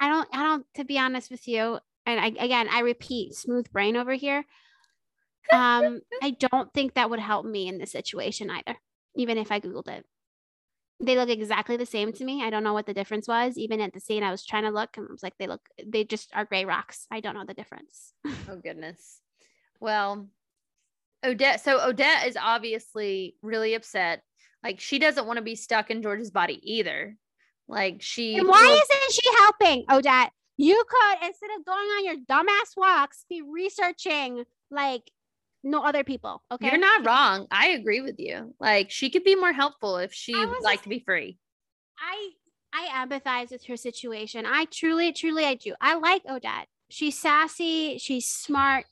I don't, I don't, to be honest with you, and I, again, I repeat, smooth brain over here. Um, *laughs* I don't think that would help me in this situation either, even if I Googled it. They look exactly the same to me. I don't know what the difference was. Even at the scene, I was trying to look and I was like, they look, they just are gray rocks. I don't know the difference. *laughs* Oh goodness. Well, Odette. So Odette is obviously really upset. Like she doesn't want to be stuck in George's body either. Like she. And why will- isn't she helping, Odette? You could, instead of going on your dumbass walks, be researching like no other people. Okay. You're not wrong. I agree with you. Like she could be more helpful if she would like just- to be free. I I empathize with her situation. I truly, truly I do. I like Odette. She's sassy, she's smart.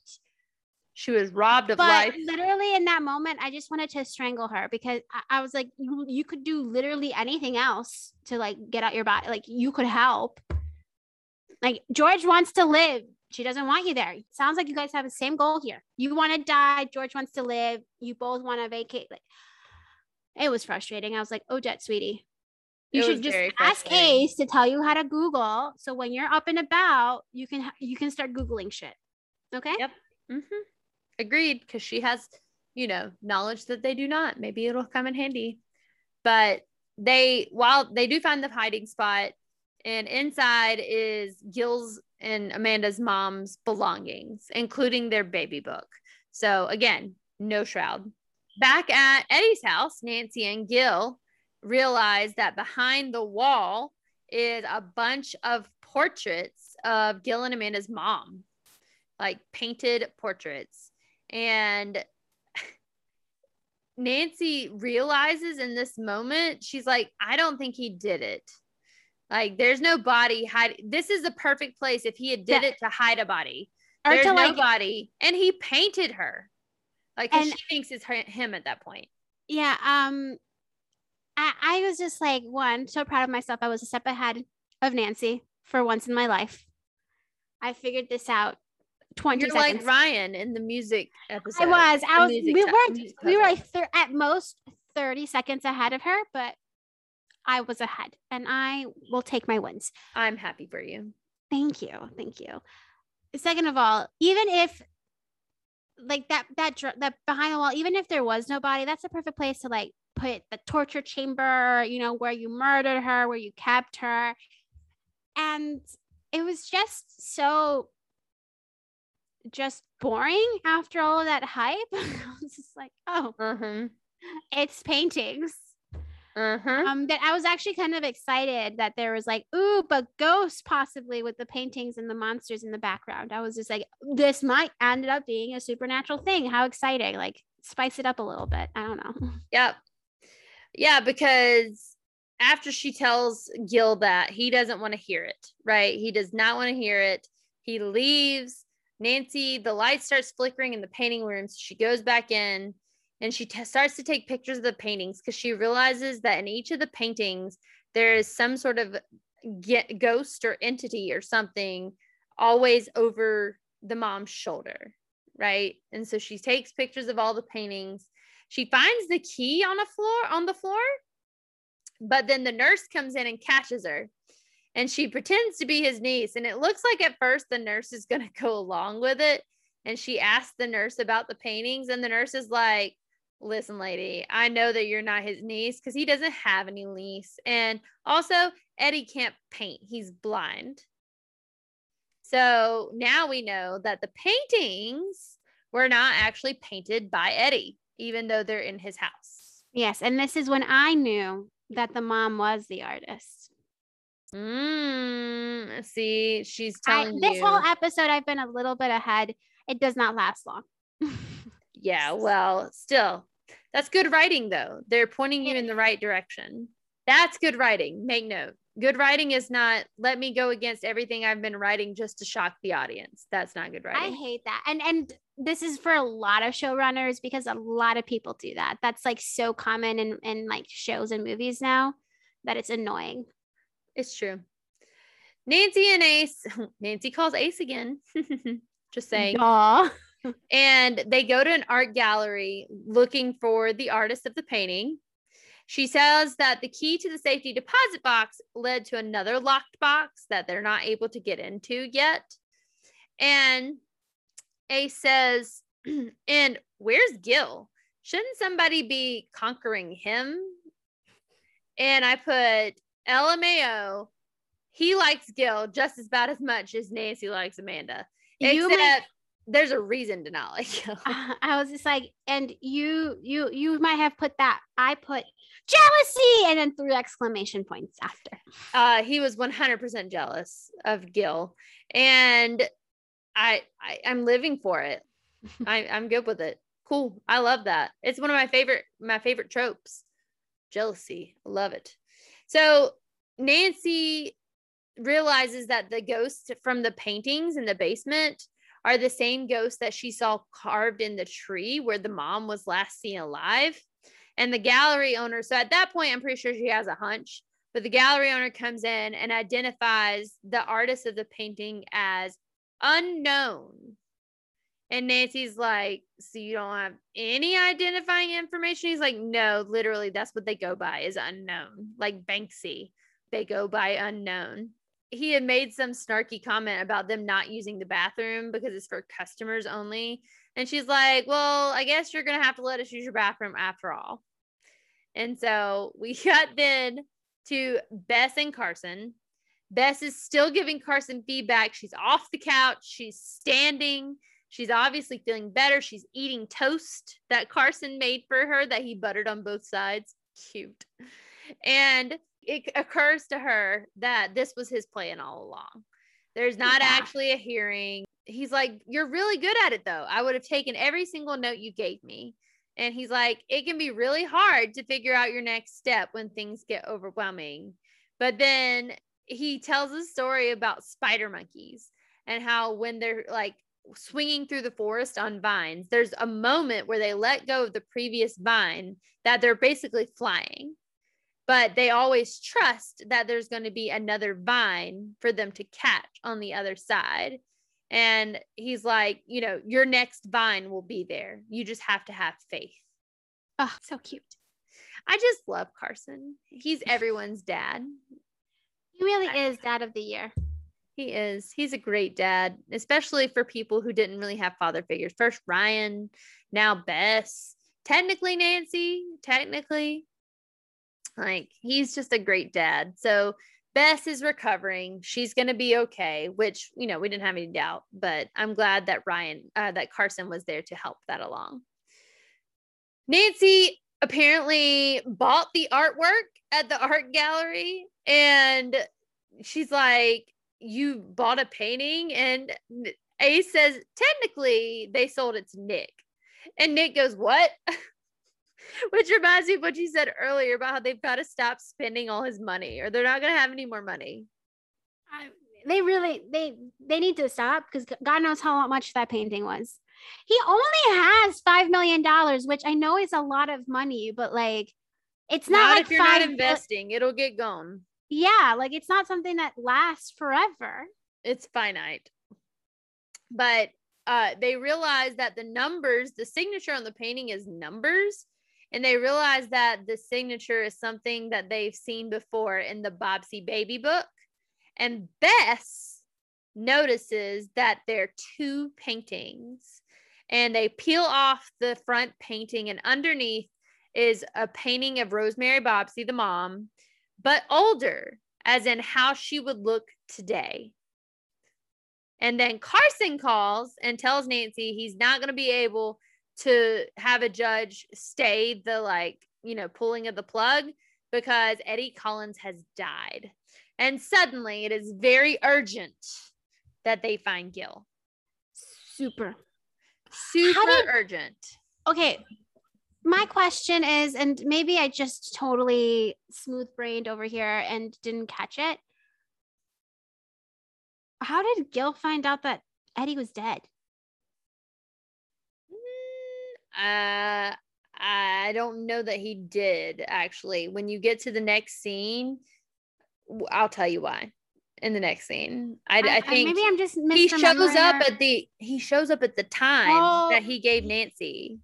She was robbed of But life. literally in that moment, I just wanted to strangle her because I, I was like, you, you could do literally anything else to like get out your body. Like you could help. Like George wants to live. She doesn't want you there. Sounds like you guys have the same goal here. You want to die. George wants to live. You both want to vacate. Like it was frustrating. I was like, oh, Jet, sweetie, you It should just ask. Ace to tell you how to Google. So when you're up and about, you can you can start googling shit. Okay. Yep. hmm Agreed. Because she has, you know, knowledge that they do not. Maybe it'll come in handy. But they, while they do find the hiding spot, and inside is Gil's and Amanda's mom's belongings, including their baby book. So again, no shroud. Back at Eddie's house, Nancy and Gil realize that behind the wall is a bunch of portraits of Gil and Amanda's mom, like painted portraits. And *laughs* Nancy realizes in this moment, she's like, I don't think he did it. Like, there's no body hide. This is the perfect place if he had did Yeah. it to hide a body. Or There's to no like body, and he painted her, Like And- she thinks it's her, him at that point. yeah um I, I was just like one so proud of myself i was a step ahead of nancy for once in my life i figured this out 20 You're seconds like Ryan in the music episode. i was i was we were we were like thir- at most 30 seconds ahead of her but i was ahead and i will take my wins I'm happy for you. Thank you. Thank you. Second of all, even if like that that that behind the wall, even if there was nobody, that's a perfect place to like put the torture chamber, you know, where you murdered her, where you kept her. And it was just so just boring after all of that hype. *laughs* I was just like, oh, Uh-huh. it's paintings Uh-huh. um that I was actually kind of excited that there was like ooh but ghosts possibly with the paintings and the monsters in the background. I was just like this might end up being a supernatural thing. How exciting. Like spice it up a little bit. I don't know. *laughs* Yep. Yeah, because after she tells Gil that he doesn't want to hear it, right? He does not want to hear it. He leaves. Nancy, the light starts flickering in the painting room. So she goes back in and she t- starts to take pictures of the paintings because she realizes that in each of the paintings, there is some sort of ge- ghost or entity or something always over the mom's shoulder, right? And so she takes pictures of all the paintings she finds the key on a floor on the floor but then the nurse comes in and catches her and she pretends to be his niece and it looks like at first the nurse is going to go along with it and she asks the nurse about the paintings and the nurse is like listen, lady, I know that you're not his niece because he doesn't have any niece. And also, Eddie can't paint, he's blind. So now we know that the paintings were not actually painted by Eddie, even though they're in his house. Yes. And this is when I knew that the mom was the artist. Mm, see, she's I, telling this you. whole episode, I've been a little bit ahead. It does not last long. *laughs* yeah, well, still, that's good writing, though. They're pointing you in the right direction. That's good writing. Make note. Good writing is not let me go against everything I've been writing just to shock the audience. That's not good writing. I hate that. And and this is for a lot of showrunners because a lot of people do that. That's like so common in, in like shows and movies now that it's annoying. It's true. Nancy and Ace, *laughs* Nancy calls Ace again. *laughs* Just saying. Duh. And they go to an art gallery looking for the artist of the painting. She says that the key to the safety deposit box led to another locked box that they're not able to get into yet. And Ace says, *clears throat* and where's Gil? Shouldn't somebody be conquering him? And I put LMAO. He likes Gil just as bad as much as Nancy likes Amanda. You Except there's a reason to not like Gil. *laughs* I was just like, and you you you might have put that. I put jealousy and then three exclamation points after. uh, he was 100% jealous of Gil, and I, I I'm living for it. *laughs* I, I'm good with it. Cool. I love that. It's one of my favorite my favorite tropes. Jealousy. Love it. So Nancy realizes that the ghost from the paintings in the basement are the same ghosts that she saw carved in the tree where the mom was last seen alive. And the gallery owner, so at that point, I'm pretty sure she has a hunch, but the gallery owner comes in and identifies the artist of the painting as unknown. And Nancy's like, So you don't have any identifying information? He's like, No, literally, that's what they go by is unknown, like Banksy. They go by unknown. He had made some snarky comment about them not using the bathroom because it's for customers only. And she's like, Well, I guess you're going to have to let us use your bathroom after all. And so we *laughs* got then to Bess and Carson. Bess is still giving Carson feedback. She's off the couch, she's standing. She's obviously feeling better. She's eating toast that Carson made for her that he buttered on both sides. Cute. And it occurs to her that this was his plan all along. There's not Yeah. actually a hearing. He's like, You're really good at it, though. I would have taken every single note you gave me. And he's like, It can be really hard to figure out your next step when things get overwhelming. But then he tells a story about spider monkeys and how when they're like swinging through the forest on vines, there's a moment where they let go of the previous vine that they're basically flying. But they always trust that there's going to be another vine for them to catch on the other side. And he's like, you know, your next vine will be there. You just have to have faith. Oh, so cute. I just love Carson. He's everyone's dad. He really is dad of the year. He is. He's a great dad, especially for people who didn't really have father figures. First Ryan, now Bess, technically Nancy, technically. Like he's just a great dad. So Bess is recovering. She's going to be okay, which, you know, we didn't have any doubt, but I'm glad that Ryan, uh, that Carson was there to help that along. Nancy apparently bought the artwork at the art gallery and she's like, You bought a painting? And Ace says, Technically, they sold it to Nick. And Nick goes, What? *laughs* *laughs* Which reminds me of what you said earlier about how they've got to stop spending all his money or they're not going to have any more money. I, they really they they need to stop because God knows how much that painting was. He only has five million dollars, which I know is a lot of money, but like it's not, Not, like if you're five not investing, it'll get gone. yeah, like it's not something that lasts forever. it's finite. But uh, they realize that the numbers, the signature on the painting is numbers. And they realize that the signature is something that they've seen before in the Bobbsey Baby book. And Bess notices that there are two paintings. and they peel off the front painting, and underneath is a painting of Rosemary Bobbsey, the mom, but older, as in how she would look today. And then Carson calls and tells Nancy he's not going to be able to have a judge stay the like, you know, pulling of the plug because Eddie Collins has died. And suddenly it is very urgent that they find Gil. Super. Super did- urgent. Okay. My question is, and maybe I just totally smooth brained over here and didn't catch it. How did Gil find out that Eddie was dead? Uh, I don't know that he did actually. When you get to the next scene, I'll tell you why. In the next scene, I, I, think maybe I'm just he shows up or- at the he shows up at the time Oh. that he gave Nancy.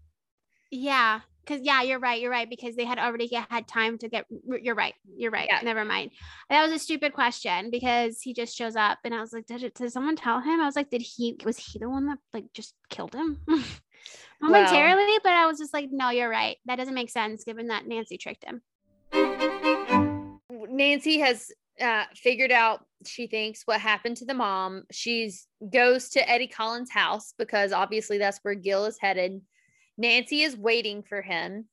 Yeah, because yeah, you're right. You're right because they had already get- had time to get. You're right. You're right. Yeah. Never mind. That was a stupid question because he just shows up and I was like, did it? Did someone tell him? I was like, did he? Was he the one that like just killed him? *laughs* Momentarily, but I was just like, no, you're right. That doesn't make sense given that Nancy tricked him. Nancy has uh, figured out she thinks what happened to the mom. She's goes to Eddie Collins' house because obviously that's where Gil is headed. Nancy is waiting for him,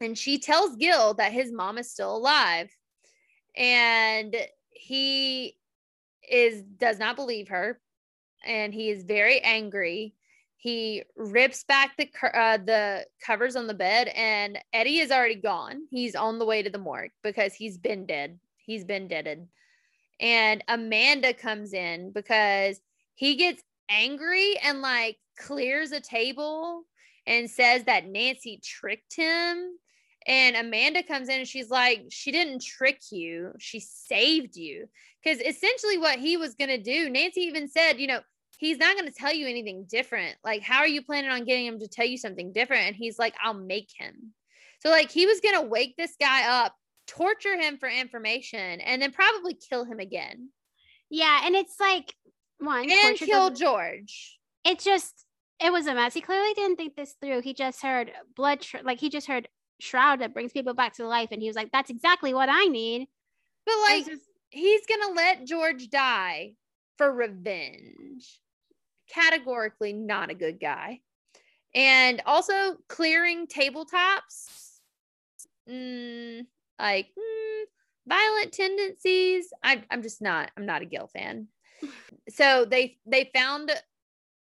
and she tells Gil that his mom is still alive, and he is does not believe her, and he is very angry. He rips back the uh, the covers on the bed, and Eddie is already gone. He's on the way to the morgue because he's been dead. He's been deaded. And Amanda comes in because he gets angry and like clears a table and says that Nancy tricked him. And Amanda comes in and she's like, she didn't trick you, she saved you. Because essentially, what he was going to do, Nancy even said, you know, he's not going to tell you anything different. Like, how are you planning on getting him to tell you something different? And he's like, I'll make him. So, like, he was going to wake this guy up, torture him for information, and then probably kill him again Yeah, and it's like one and kill George. It just it was a mess. He clearly didn't think this through. He just heard blood, sh- like he just heard shroud that brings people back to life, and he was like, "That's exactly what I need." But, like, just- he's going to let George die for revenge. Categorically, not a good guy. And also clearing tabletops. Mm, like mm, violent tendencies. I, I'm just not. I'm not a Gil fan. *laughs* so they they found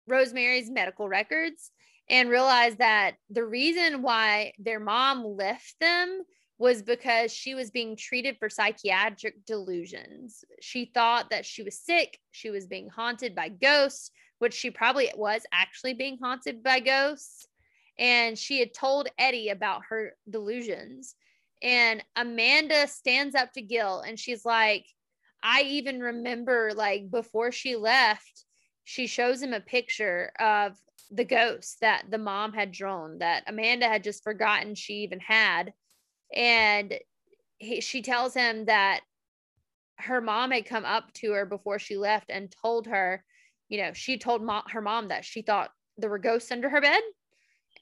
Rosemary's medical records and realized that the reason why their mom left them was because she was being treated for psychiatric delusions. She thought that she was sick, she was being haunted by ghosts, which she probably was actually being haunted by ghosts. And she had told Eddie about her delusions. And Amanda stands up to Gil and she's like, I even remember, like, before she left, she shows him a picture of the ghost that the mom had drawn that Amanda had just forgotten she even had and he, she tells him that her mom had come up to her before she left and told her, you know, she told her mom that she thought there were ghosts under her bed.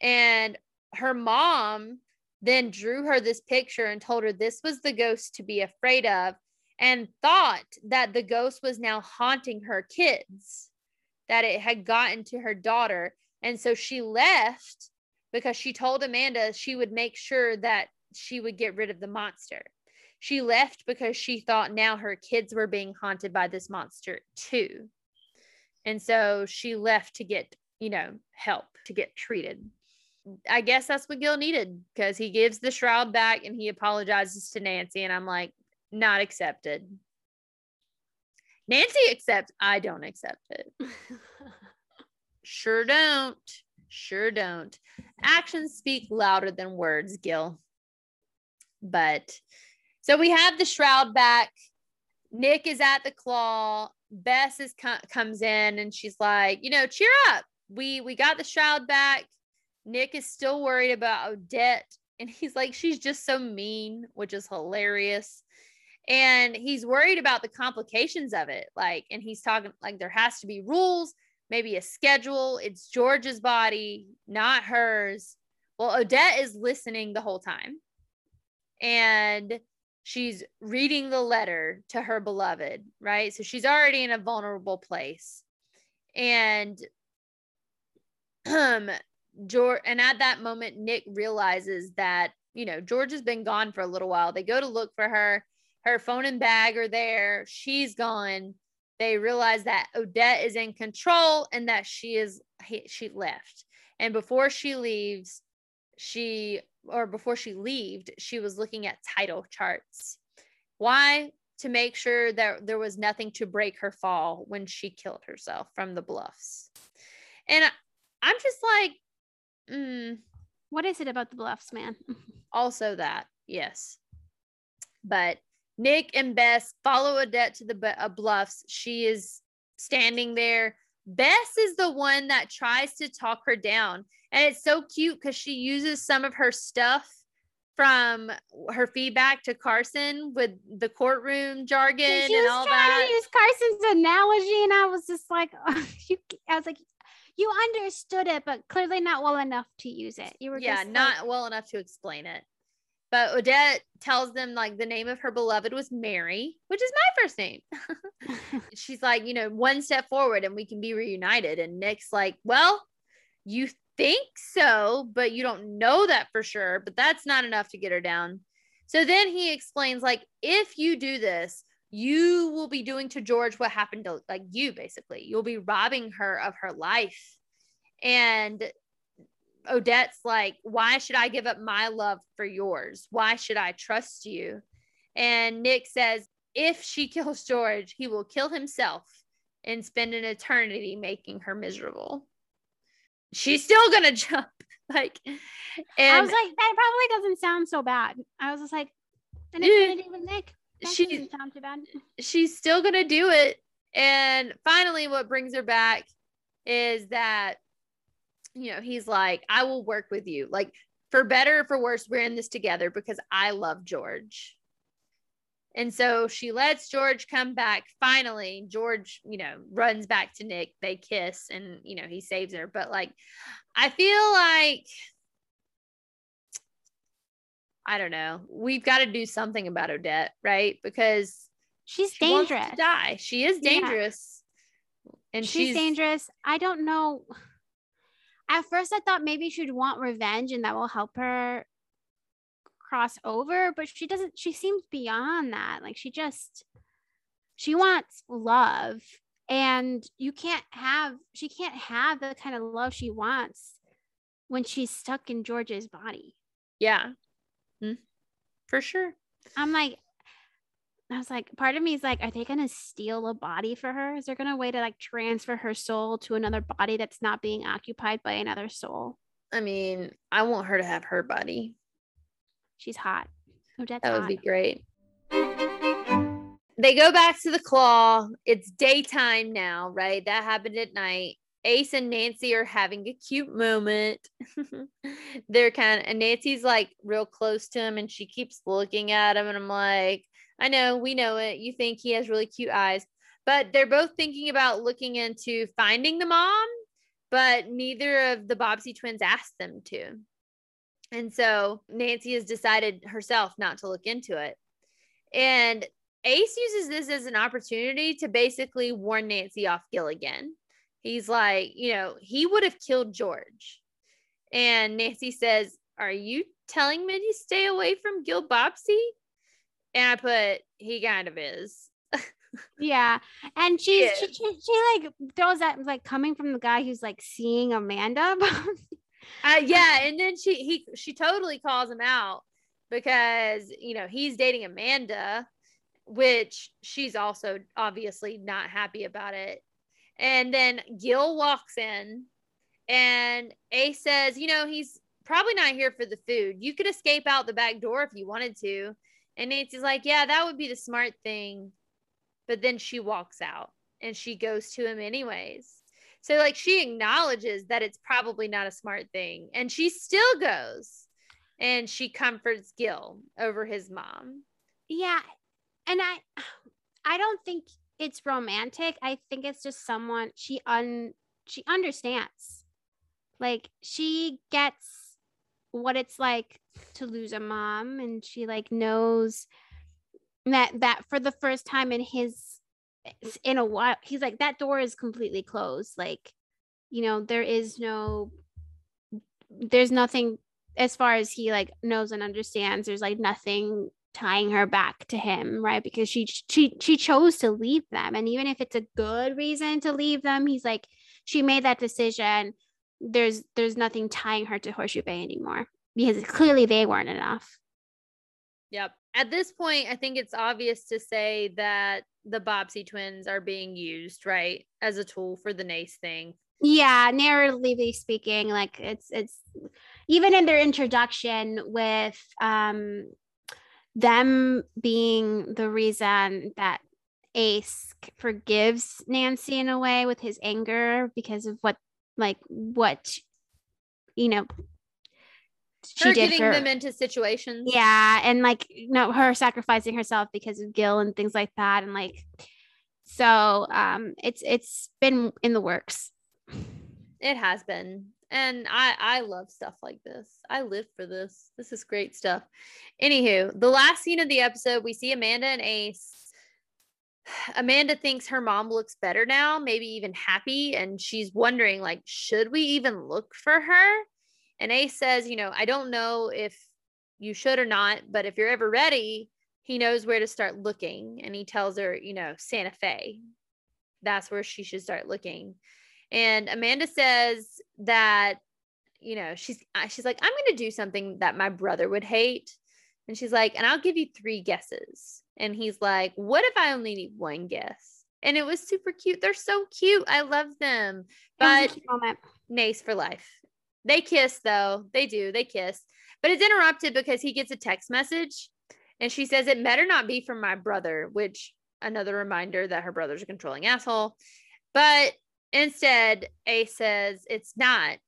And her mom then drew her this picture and told her this was the ghost to be afraid of and thought that the ghost was now haunting her kids, that it had gotten to her daughter. And so she left because she told Amanda she would make sure that she would get rid of the monster. She left because she thought now her kids were being haunted by this monster too. And so she left to get, you know, help to get treated. I guess that's what Gil needed because he gives the shroud back and he apologizes to Nancy. And I'm like, not accepted. Nancy accepts. I don't accept it. *laughs* Sure don't. Sure don't. Actions speak louder than words, Gil. But so we have the shroud back. Nick is at the claw. Bess is co- comes in and she's like, you know, cheer up. We we got the child back. Nick is still worried about Odette, and he's like, she's just so mean, which is hilarious. And he's worried about the complications of it. Like, and he's talking like there has to be rules maybe a schedule. It's George's body, not hers. Well, Odette is listening the whole time. And she's reading the letter to her beloved, right? So she's already in a vulnerable place. And um George and at that moment Nick realizes that, you know, George has been gone for a little while. They go to look for her. Her phone and bag are there. She's gone. They realize that Odette is in control and that she is she left. And before she leaves, she or before she left, she was looking at title charts. Why? To make sure that there was nothing to break her fall when she killed herself from the bluffs. And I'm just like, mm, what is it about the bluffs, man? *laughs* also that, yes. But Nick and Bess follow Odette to the uh, bluffs. She is standing there. Bess is the one that tries to talk her down. And it's so cute because she uses some of her stuff from her feedback to Carson with the courtroom jargon she and all that. To use Carson's analogy, and I was just like, *laughs* oh, you, I was like, you understood it, but clearly not well enough to use it. You were yeah, not like, well enough to explain it. But Odette tells them like the name of her beloved was Mary, which is my first name. *laughs* She's like, you know, one step forward and we can be reunited. And Nick's like, well, you think so, but you don't know that for sure. But that's not enough to get her down. So then he explains, like, if you do this, you will be doing to George what happened to like you, basically. You'll be robbing her of her life. And Odette's like, why should I give up my love for yours? Why should I trust you? And Nick says, if she *laughs* kills George, he will kill himself and spend an eternity making her miserable. She's still gonna *laughs* jump. Like, and I was like, that probably doesn't sound so bad. I was just like, an eternity with Nick. That she sound too bad. She's still gonna do it. And finally, what brings her back is that you know, he's like, I will work with you. Like, for better or for worse, we're in this together because I love George. And so she lets George come back. Finally, George, you know, runs back to Nick. They kiss and, you know, he saves her. But like, I feel like, I don't know, we've got to do something about Odette, right? Because she's she dangerous. die. She is dangerous. Yeah. And she's, she's dangerous. I don't know at first I thought maybe she'd want revenge and that will help her cross over, but she doesn't, she seems beyond that. Like she just, she wants love and you can't have, she can't have the kind of love she wants when she's stuck in George's body. Yeah. Mm, for sure. I'm like, I was like, part of me is like, are they gonna steal a body for her? Is there gonna way to like transfer her soul to another body that's not being occupied by another soul? I mean, I want her to have her body. She's hot. Oh, Odette's that would hot. be great. They go back to the claw. It's daytime now, right? That happened at night. Ace and Nancy are having a cute moment. *laughs* They're kind of, and Nancy's like real close to him and she keeps looking at him. And I'm like, I know, we know it. You think he has really cute eyes, but they're both thinking about looking into finding the mom, but neither of the Bobbsey twins asked them to. And so Nancy has decided herself not to look into it. And Ace uses this as an opportunity to basically warn Nancy off Gilligan. He's like, you know, he would have killed George. And Nancy says, Are you telling me to stay away from Gil Bobbsey? And I put he kind of is. *laughs* yeah. And she's she, she, she, like throws that like coming from the guy who's like seeing Amanda. *laughs* uh, yeah, and then she he she totally calls him out because you know he's dating Amanda, which she's also obviously not happy about it. And then Gil walks in and Ace says, you know, he's probably not here for the food. You could escape out the back door if you wanted to. And Nancy's like, yeah, that would be the smart thing. But then she walks out and she goes to him anyways. So, like, she acknowledges that it's probably not a smart thing. And she still goes and she comforts Gil over his mom. Yeah. And I, I don't think it's romantic. I think it's just someone she un she understands. Like she gets what it's like to lose a mom and she like knows that that for the first time in his in a while he's like that door is completely closed like you know there is no there's nothing as far as he like knows and understands there's like nothing tying her back to him right because she she she chose to leave them and even if it's a good reason to leave them he's like she made that decision there's there's nothing tying her to horseshoe bay anymore because clearly they weren't enough Yep. At this point, I think it's obvious to say that the Bobbsey twins are being used, right, as a tool for the Nace thing. yeah narratively speaking like it's it's even in their introduction with um them being the reason that ace forgives nancy in a way with his anger because of what like what you know Her getting for- them into situations. yeah and like you know her sacrificing herself because of gil and things like that and like so um it's it's been in the works It has been. And I I love stuff like this. I live for this. This is great stuff. Anywho, the last scene of the episode, we see Amanda and Ace. *sighs* Amanda thinks her mom looks better now, maybe even happy, and she's wondering like, should we even look for her? And Ace says, you know, I don't know if you should or not, but if you're ever ready, he knows where to start looking, and he tells her, you know, Santa Fe. That's where she should start looking. And Amanda says that, you know, she's uh, she's like, I'm going to do something that my brother would hate. And she's like, and I'll give you three guesses. And he's like, what if I only need one guess? And it was super cute. They're so cute. I love them. It was a But. Nace for life. They kiss though. They do. They kiss. But it's interrupted because he gets a text message and she says it better not be from my brother, which another reminder that her brother's a controlling asshole. But instead, A says it's not.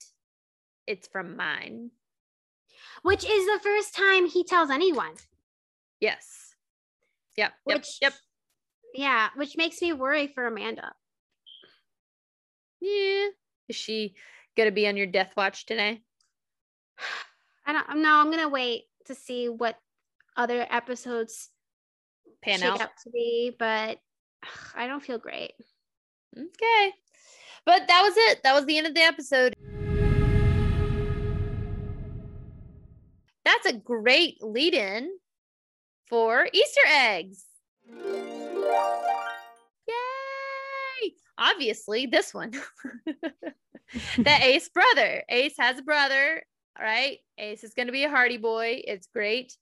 It's from mine. which is the first time he tells anyone Yes. Yep. Yep. Which- Yep. yeah which makes me worry for amanda Yeah. Is she gonna be on your death watch today? i don't no i'm gonna wait to see what other episodes Pan out. out to be but i don't feel great Okay. But that was it. That was the end of the episode. That's a great lead in for Easter eggs. Yay! Obviously, this one. *laughs* *laughs* the Ace brother. Ace has a brother, right? Ace is going to be a Hardy boy. It's great.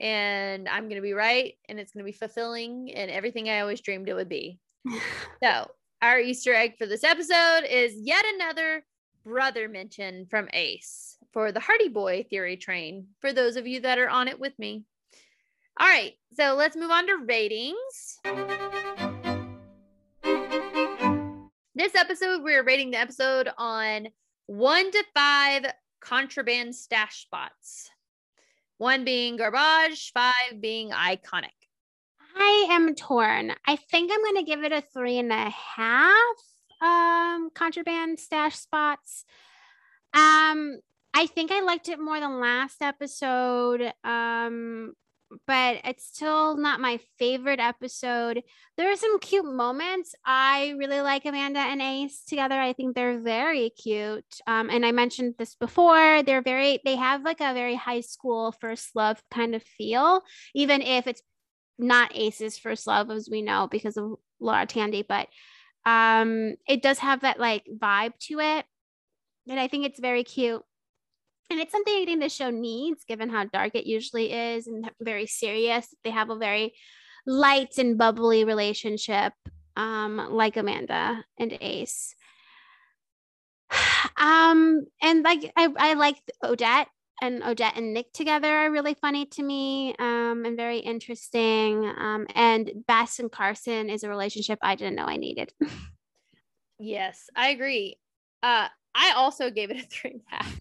And I'm going to be right. And it's going to be fulfilling and everything I always dreamed it would be. *laughs* So, our Easter egg for this episode is yet another brother mention from Ace for the Hardy Boy theory train, for those of you that are on it with me. All right, so let's move on to ratings. This episode, we're rating the episode on one to five contraband stash spots. One being garbage, five being iconic. i am torn i think i'm gonna give it a three and a half um contraband stash spots um i think i liked it more than last episode um but it's still not my favorite episode. There are some cute moments. I really like Amanda and Ace together. I think they're very cute. Um, and I mentioned this before. They're very, they have like a very high school first love kind of feel, even if it's not Ace's first love, as we know, because of Laura Tandy. But um, it does have that like vibe to it. And I think it's very cute and it's something I think the show needs, given how dark it usually is and very serious. They have a very light and bubbly relationship, um, like Amanda and Ace. *sighs* Um, and like I, I like Odette and Odette and Nick together are really funny to me, um, and very interesting. Um, and Bess and Carson is a relationship I didn't know I needed. *laughs* Yes, I agree. Uh, I also gave it a three and a half.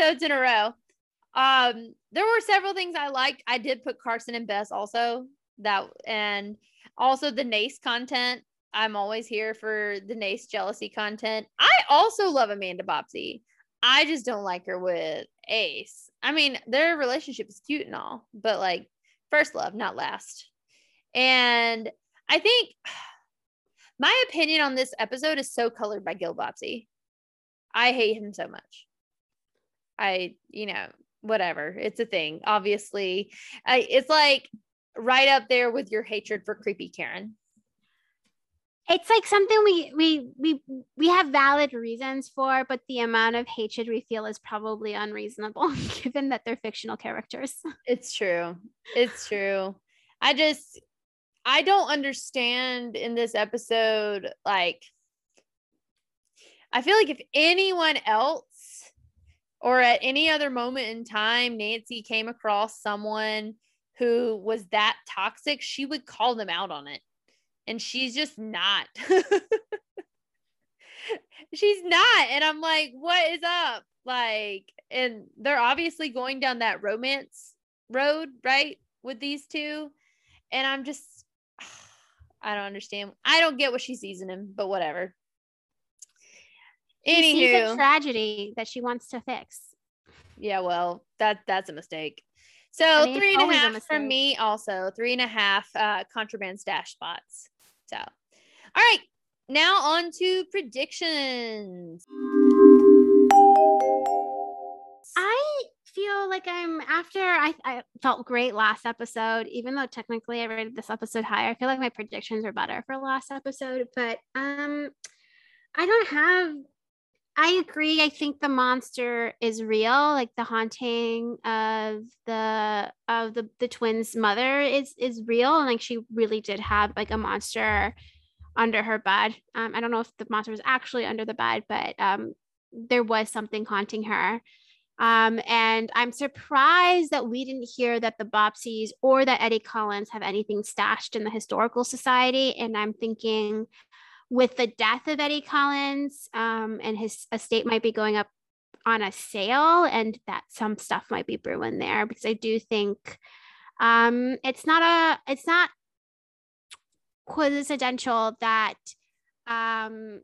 Episodes in a row. Um, there were several things I liked. I did put Carson and Bess also that, and also the Nace content I'm always here for the Nace jealousy content. I also love Amanda Bobbsey. I just don't like her with Ace. I mean, their relationship is cute and all, but like first love, not last. And I think *sighs* my opinion on this episode is so colored by Gil Bobbsey. I hate him so much. I, you know, whatever. It's a thing. Obviously, I, it's like right up there with your hatred for creepy Karen. It's like something we we we we have valid reasons for, but the amount of hatred we feel is probably unreasonable *laughs* given that they're fictional characters. *laughs* It's true. It's true. I just I don't understand in this episode like I feel like if anyone else or at any other moment in time Nancy came across someone who was that toxic, she would call them out on it. And she's just not. *laughs* she's not. And I'm like, what is up? Like, and they're obviously going down that romance road, right? With these two. And I'm just, *sighs* I don't understand. I don't get what she sees in him, but whatever. She sees a tragedy that she wants to fix. Yeah, well, that that's a mistake. So I mean, three and a half for me also. Three and a half uh contraband stash spots. So all right. Now on to predictions. I feel like I'm after I, I felt great last episode, even though technically I rated this episode higher. I feel like my predictions are better for last episode, but um I don't have I agree. I think the monster is real. Like the haunting of the of the the twins' mother is is real, and like she really did have like a monster under her bed. Um, I don't know if the monster was actually under the bed, but um, there was something haunting her. Um, and I'm surprised that we didn't hear that the Bobbseys or that Eddie Collins have anything stashed in the historical society. And I'm thinking with the death of Eddie Collins, um, and his estate might be going up on a sale, and that some stuff might be brewing there because I do think um, it's not a it's not coincidental that um,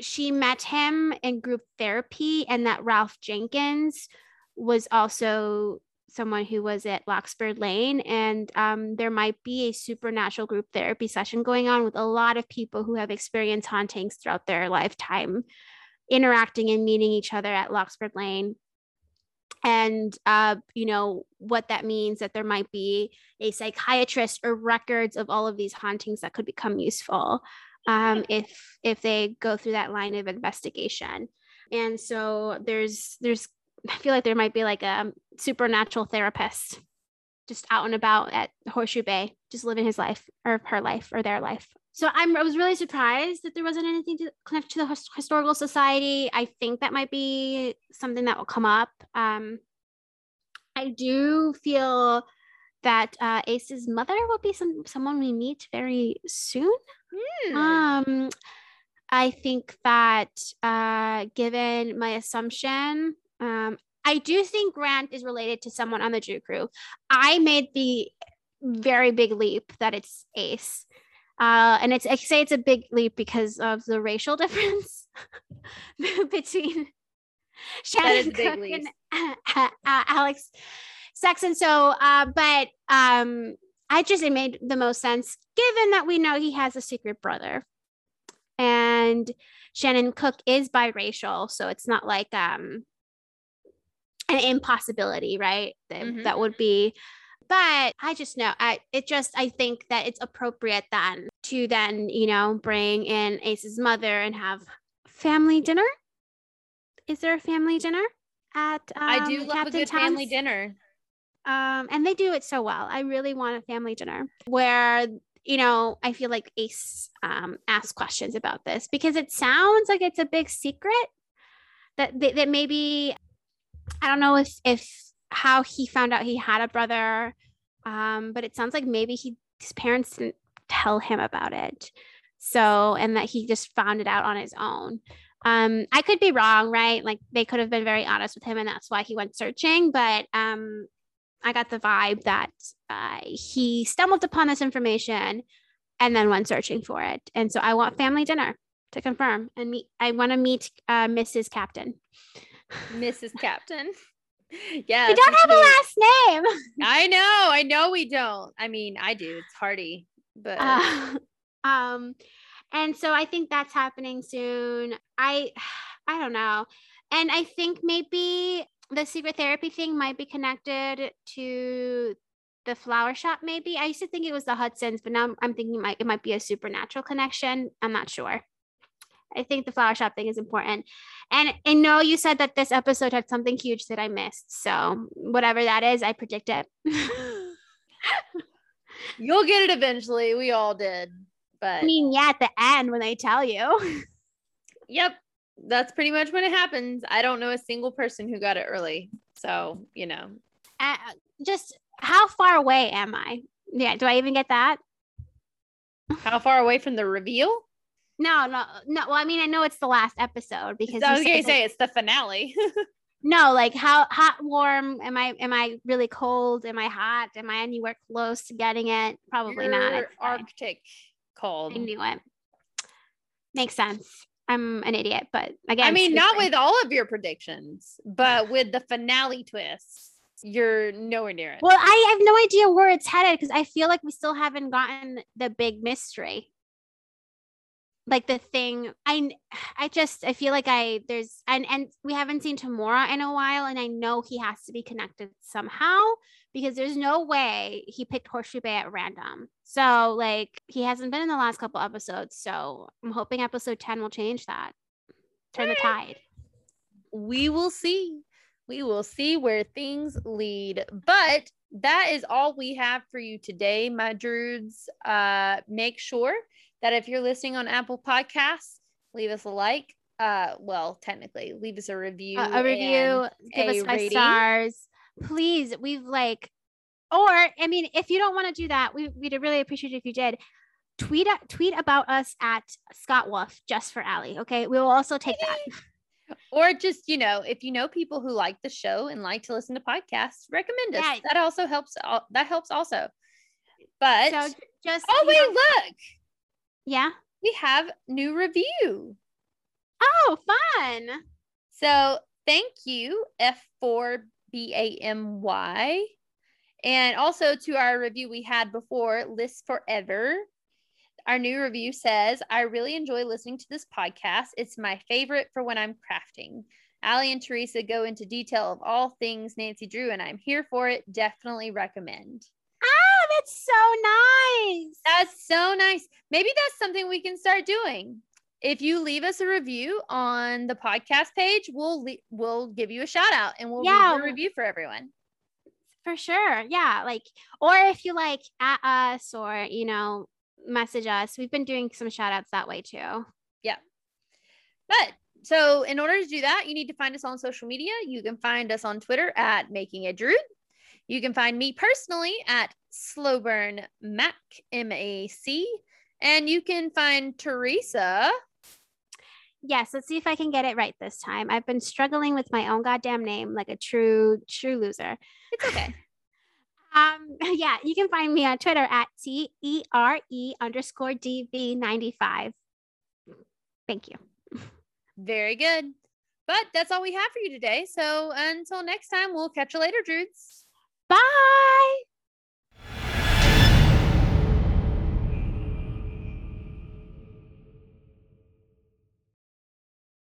she met him in group therapy, and that Ralph Jenkins was also someone who was at Larkspur Lane, and um, there might be a supernatural group therapy session going on with a lot of people who have experienced hauntings throughout their lifetime, interacting and meeting each other at Larkspur Lane. And, uh, you know, what that means that there might be a psychiatrist or records of all of these hauntings that could become useful um, if if they go through that line of investigation. And so there's there's I feel like there might be like a supernatural therapist just out and about at Horseshoe Bay, just living his life or her life or their life. So I'm, I was really surprised that there wasn't anything to connect to the historical society. I think that might be something that will come up. Um, I do feel that uh, Ace's mother will be some someone we meet very soon. Hmm. Um, I think that uh, given my assumption um, I do think Grant is related to someone on the Drew crew. I made the very big leap that it's Ace. Uh, and it's I say it's a big leap because of the racial *laughs* difference *laughs* between Shannon Kook and uh, *laughs* uh, Alex Saxon. So, uh, but um, I just it made the most sense given that we know he has a secret brother, and Shannon Kook is biracial, so it's not like um an impossibility, right? That, mm-hmm. that would be but I just know I it just I think that it's appropriate then to then, you know, bring in Ace's mother and have family dinner. Is there a family dinner at um, I do love Captain a good Tom's? family dinner. Um, and they do it so well. I really want a family dinner where you know I feel like Ace um, asks questions about this because it sounds like it's a big secret that that maybe I don't know if if how he found out he had a brother, um, but it sounds like maybe he his parents didn't tell him about it. So and that he just found it out on his own. Um, I could be wrong, right? Like they could have been very honest with him, and that's why he went searching. But um, I got the vibe that uh, he stumbled upon this information and then went searching for it. And so I want family dinner to confirm and meet. I want to meet uh, Mrs. Captain. Mrs. Captain. Yeah. *laughs* we don't have a last name. I know. I know we don't. I mean, I do. It's Hardy, but Uh, *laughs* um, and so I think that's happening soon. I, *sighs* I don't know, and I think maybe the secret therapy thing might be connected to the flower shop. Maybe I used to think it was the Hudsons, but now I'm, I'm thinking it might it might be a supernatural connection. I'm not sure. I think the flower shop thing is important. And I know you said that this episode had something huge that I missed. So whatever that is, I predict it. *laughs* you'll get it eventually. We all did. But I mean, yeah, at the end when they tell you. *laughs* yep. That's pretty much when it happens. I don't know a single person who got it early. So, you know, uh, just how far away am I? Yeah, do I even get that? how far away from the reveal? No, no, no. Well, I mean, I know it's the last episode because I was gonna say like- it's the finale. *laughs* no. Like how hot, warm? Am I? Am I really cold? Am I hot? Am I anywhere close to getting it? Probably not. You're I'd. Arctic cold. I knew it. Makes sense. I'm an idiot, but again, I mean, not with all of your predictions, but with the finale twist, you're nowhere near it. Well, I have no idea where it's headed because I feel like we still haven't gotten the big mystery. Like the thing, I I just I feel like I there's and and we haven't seen Tamura in a while, and I know he has to be connected somehow because there's no way he picked Horseshoe Bay at random. So like he hasn't been in the last couple episodes, so I'm hoping episode ten will change that, turn the tide. we will see. We will see where things lead. But that is all we have for you today, my druids. Uh, make sure that if you're listening on Apple Podcasts, leave us a like. Uh, well, technically, leave us a review. a, a review, give a us five rating. stars, please. We've like, or I mean, if you don't want to do that, we we'd really appreciate it if you did. Tweet tweet about us at Scott Wolf just for Allie. Okay, we will also take that. Or just, you know, if you know people who like the show and like to listen to podcasts, recommend us. Yeah. That also helps. That helps also. But So just oh wait, know- look, yeah. we have new review. Oh, fun. So thank you, F4BAMY. And also to our review we had before, List Forever. Our new review says, I really enjoy listening to this podcast. It's my favorite for when I'm crafting. Allie and Teresa go into detail of all things Nancy Drew, and I'm here for it. Definitely recommend. That's so nice. That's so nice. Maybe that's something we can start doing. If you leave us a review on the podcast page, we'll le- we'll give you a shout out and we'll Yeah. read your review for everyone. For sure. Yeah. Like, or if you like at us or, you know, message us. We've been doing some shout outs that way too. Yeah. But so in order to do that, you need to find us on social media. You can find us on Twitter at Making a Druid. You can find me personally at Slowburn Mac M A C, and you can find Teresa. Yes, let's see if I can get it right this time. I've been struggling with my own goddamn name like a true, true loser. It's okay. *sighs* Um, *laughs* yeah, you can find me on Twitter at T E R E underscore DV 95. Thank you. Very good. But that's all we have for you today. So until next time, we'll catch you later, Druids. Bye.